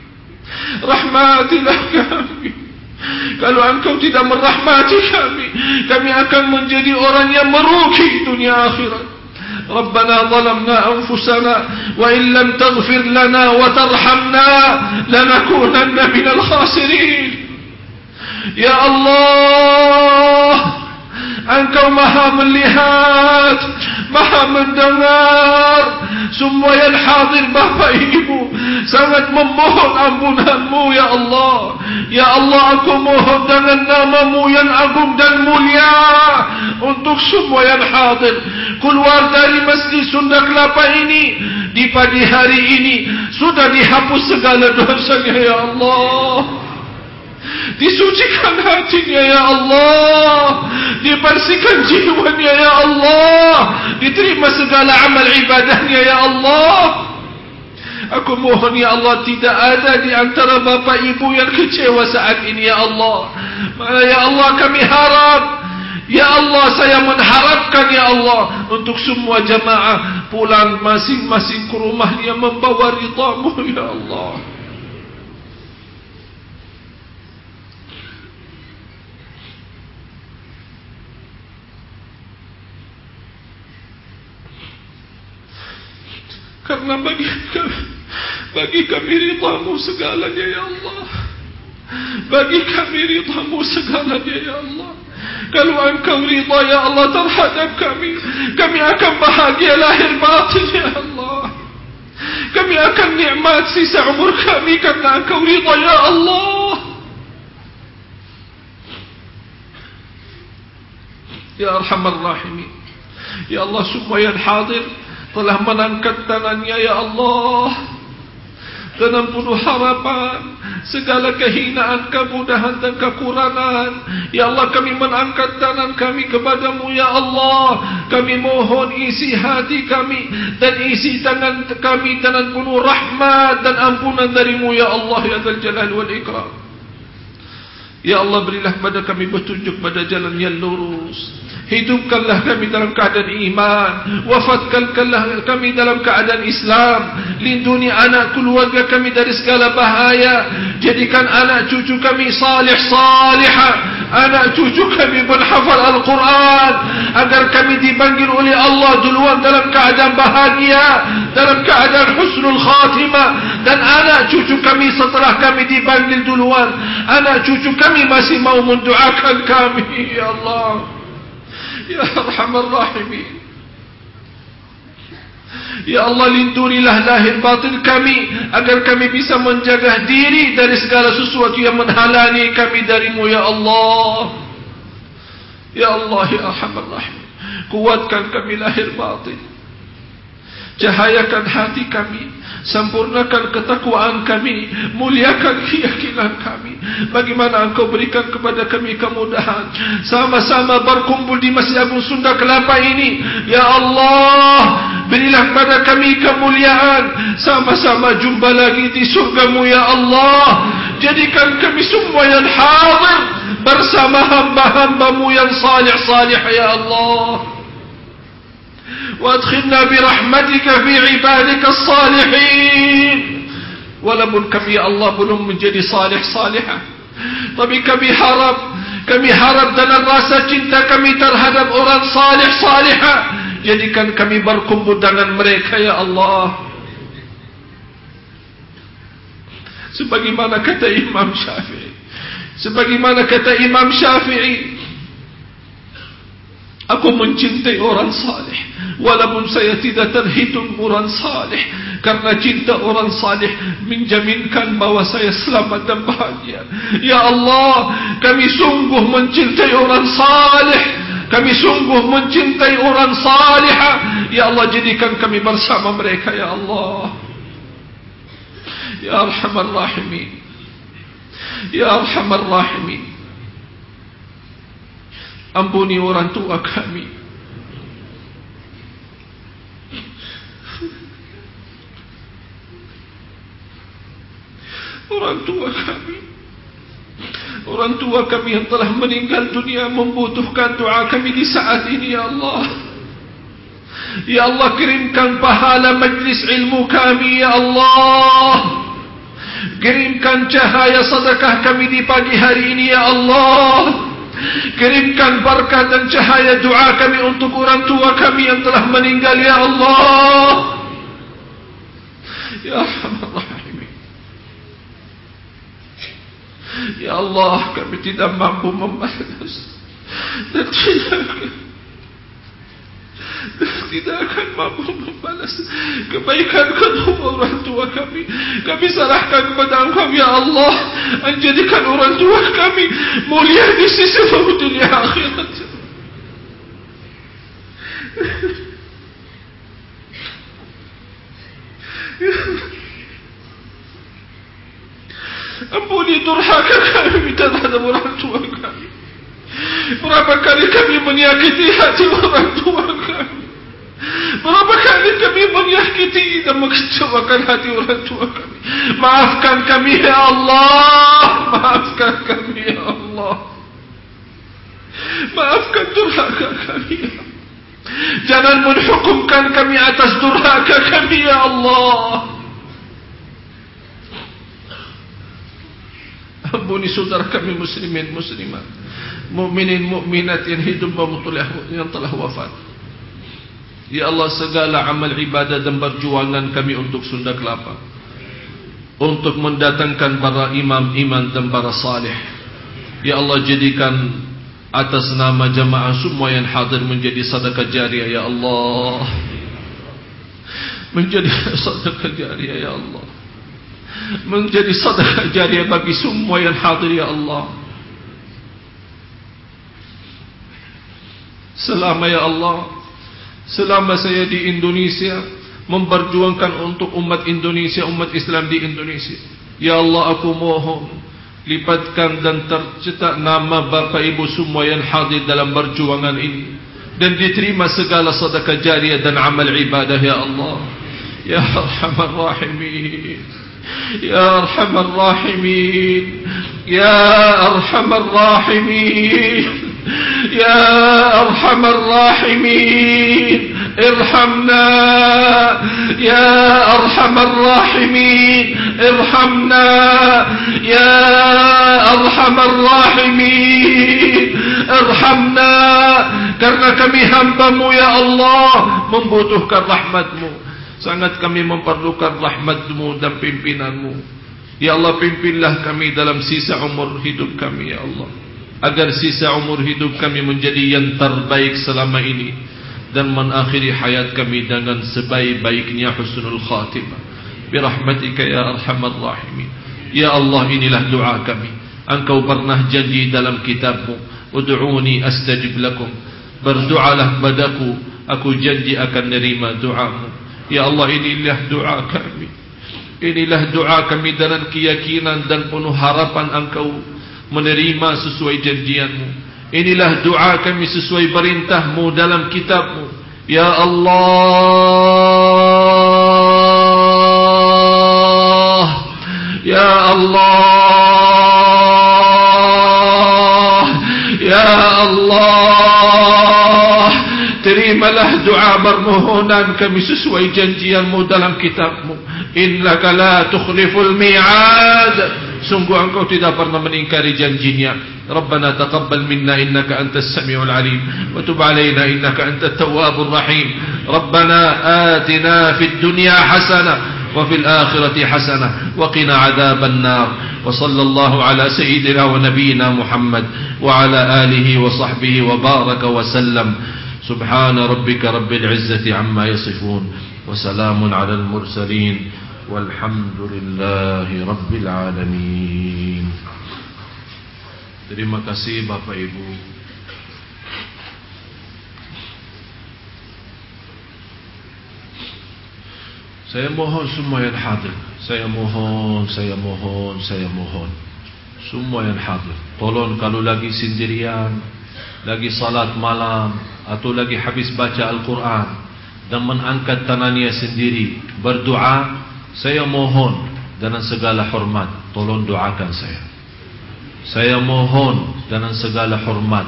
[SPEAKER 1] Rahmatilah kami Kalau engkau tidak merahmati kami Kami akan menjadi orang yang merugi dunia akhirat. ربنا ظلمنا أنفسنا وإن لم تغفر لنا وترحمنا لنكونن من الخاسرين يا الله أنك مهام مليهات مهام مندمات Semua yang hadir bapa ibu. Sangat memohon ampunanmu Ya Allah. Ya Allah aku mohon dengan namamu yang agung dan mulia Untuk semua yang hadir. Keluar dari masjid Sunda Kelapa ini Di pagi hari ini Sudah dihapus segala dosanya Ya Allah Disucikan hatinya ya Allah. Dibersihkan jiwanya ya Allah. Diterima segala amal ibadahnya ya Allah. Aku mohon ya Allah tidak ada di antara bapa ibu yang kecewa saat ini ya Allah. Ya Allah kami harap. Ya Allah saya mengharapkan ya Allah Untuk semua jamaah pulang masing-masing ke rumahnya membawa ridhamu ya Allah Karena bagi kami, bagi kami ridhamu segalanya ya Allah. Bagi kami ridhamu segalanya ya Allah. Kalau engkau ridha ya Allah terhadap kami, kami akan bahagia lahir batin ya Allah. Kami akan nikmat sisa umur kami karena engkau ridha ya Allah. Ya Arhamar Rahimin. Ya Allah semua yang hadir telah menangkat tangannya ya Allah. Dengan penuh harapan segala kehinaan, kemudahan dan kekurangan. Ya Allah kami menangkat tangan kami kepadamu Ya Allah. Kami mohon isi hati kami dan isi tangan kami dengan penuh rahmat dan ampunan darimu Ya Allah Ya Zal Jalal wal Ikram. Ya Allah berilah kepada kami petunjuk pada jalan yang lurus Hidupkanlah kami dalam keadaan iman. Wafatkanlah kami dalam keadaan Islam. Lindungi anak keluarga kami dari segala bahaya. Jadikan anak cucu kami salih salihah Anak cucu kami berhafal Al-Quran. Agar kami dipanggil oleh Allah duluan dalam keadaan bahagia Dalam keadaan husnul khatimah. Dan anak cucu kami setelah kami dipanggil duluan Anak cucu kami masih mau mendoakan kami. Ya Allah Ya Arhamar Rahimin. Ya Allah lindunilah lahir batin kami Agar kami bisa menjaga diri dari segala sesuatu yang menghalangi kami darimu Ya Allah. Ya Allah Ya Arhamar Rahimin. Kuatkan kami lahir batin Cahayakan hati kami. Sempurnakan ketakwaan kami. Muliakan keyakinan kami. Bagaimana engkau berikan kepada kami kemudahan. Sama-sama berkumpul di Masjid Agung Sunda Kelapa ini. Ya Allah Berilah kepada kami kemuliaan. Sama-sama jumpa lagi di surgamu Ya Allah. Jadikan kami semua yang hadir Bersama hamba-hambamu yang salih-salih Ya Allah وادخلنا برحمتك في عبادك الصالحين walaupun kami Allah belum menjadi salih salihah tapi kami harap kami harap dalam rasa cinta kami terhadap orang salih salihah jadikan kami berkumpul dengan mereka ya Allah sebagaimana kata Imam Syafi'i sebagaimana kata Imam Syafi'i Aku mencintai orang salih Walaupun saya tidak terhitung orang salih Karena cinta orang salih Menjaminkan bahawa saya selamat dan bahagia. Ya Allah Kami sungguh mencintai orang salih. Kami sungguh mencintai orang salih. Ya Allah jadikan kami bersama mereka Ya Allah. Ya Arhamar Rahimin. Ya Arhamar Rahimin. Ampuni orang tua kami Orang tua kami Orang tua kami yang telah meninggal dunia Membutuhkan doa kami di saat ini Ya Allah Ya Allah kirimkan pahala majlis ilmu kami Ya Allah Kirimkan cahaya sedekah kami di pagi hari ini Ya Allah Kirimkan berkah dan cahaya doa kami untuk orang tua kami yang telah meninggal ya Allah. Ya Rahim. Ya Allah kami tidak mampu membalas dan tidak tidak akan mampu membalas kebaikan kedua orang tua kami. Kami serahkan kepada Engkau ya Allah, menjadikan orang tua kami mulia di sisi dunia akhirat. Ampuni durhaka kami terhadap orang tua kami. Berapa kali kami menyakiti hati orang tua kami. Berapa kali kami menyakiti dan mengecewakan hati orang tua kami. Maafkan kami ya Allah. Maafkan kami ya Allah. Maafkan durhaka kami ya Allah. Jangan menhukumkan kami atas durhaka kami ya Allah. Ampuni saudara kami muslimin muslimat mukminin mukminat yang hidup yang telah wafat. Ya Allah segala amal ibadah dan perjuangan kami untuk Sunda Kelapa untuk mendatangkan para imam iman dan para salih. Ya Allah jadikan atas nama jamaah semua yang hadir menjadi sedekah jariah ya Allah. Menjadi sedekah jariah ya Allah. Menjadi sedekah jariah bagi semua yang hadir ya Allah. Selama ya Allah Selama saya di Indonesia Memperjuangkan untuk umat Indonesia Umat Islam di Indonesia. Ya Allah aku mohon Lipatkan dan tercetak nama Bapak Ibu semua yang hadir dalam perjuangan ini. Dan diterima segala sedekah jariah dan amal ibadah Ya Allah. Ya Arhamar Rahimin يا أرحم الراحمين يا أرحم الراحمين يا أرحم الراحمين ارحمنا يا أرحم الراحمين ارحمنا يا أرحم الراحمين ارحمنا. Karena يا الله من Allah membutuhkan rahmatmu. Sangat kami memerlukan rahmatmu dan pimpinanmu. Ya Allah pimpinlah kami dalam sisa umur hidup kami ya Allah. Agar sisa umur hidup kami menjadi yang terbaik selama ini. Dan mengakhiri hayat kami dengan sebaik-baiknya husnul khatimah. Birahmatika ya arhamar rahimin. Ya Allah inilah doa kami. Engkau pernah janji dalam kitabmu ud'uni astajib lakum. Berdoalah padaku aku janji akan nerima doamu ya Allah inilah doa kami. Inilah doa kami dengan keyakinan dan penuh harapan engkau menerima sesuai janjianmu. Inilah doa kami sesuai perintahmu dalam kitabmu. Ya Allah! Ya Allah! Ya Allah terimalah doa permohonan kami sesuai janjianmu dalam kitabmu. Innaka la tukhliful mi'ad. Sungguh engkau tidak pernah meningkari janjinya. ربنا تقبل منا إنك أنت السميع العليم وتب علينا إنك أنت التواب الرحيم ربنا آتنا في الدنيا حسنة وفي الآخرة حسنة وقنا عذاب النار وصلى الله على سيدنا ونبينا محمد وعلى آله وصحبه وبارك وسلم سبحان ربك رب العزة عما يصفون وسلام على المرسلين والحمد لله رب العالمين Terima kasih Bapak Ibu Saya mohon semua yang hadir Saya mohon, saya mohon, saya mohon Semua yang hadir Tolong kalau lagi sendirian Lagi salat malam Atau lagi habis baca Al-Quran Dan mengangkat tangannya sendiri Berdoa Saya mohon Dengan segala hormat Tolong doakan saya. Saya mohon dengan segala hormat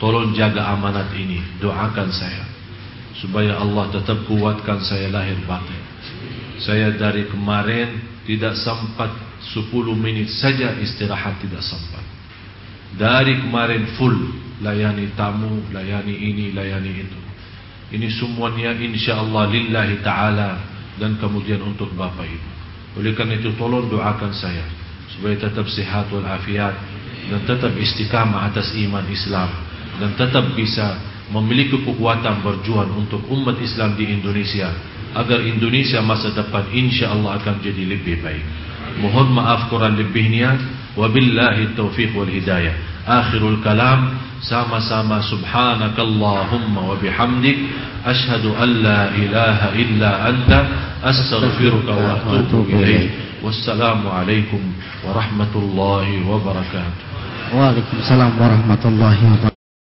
[SPEAKER 1] Tolong jaga amanat ini Doakan saya. Supaya Allah tetap kuatkan saya lahir batin. Saya dari kemarin Tidak sempat 10 minit saja istirahat tidak sempat. Dari kemarin full Layani tamu, layani ini, layani itu Ini semuanya insyaAllah lillahi ta'ala Dan kemudian untuk Bapak Ibu Oleh karena itu tolong doakan saya supaya tetap sehat walafiat dan tetap istiqamah atas iman Islam dan tetap bisa memiliki kekuatan berjuang untuk umat Islam di Indonesia agar Indonesia masa depan insyaallah akan jadi lebih baik. Mohon maaf kurang lebihnya wabillahi taufiq wal hidayah. آخر الكلام سام سام سبحانك اللهم وبحمدك أشهد أن لا إله إلا أنت أستغفرك وأتوب إليك. والسلام عليكم ورحمة
[SPEAKER 2] الله وبركاته. وعليكم السلام ورحمة الله وبركاته.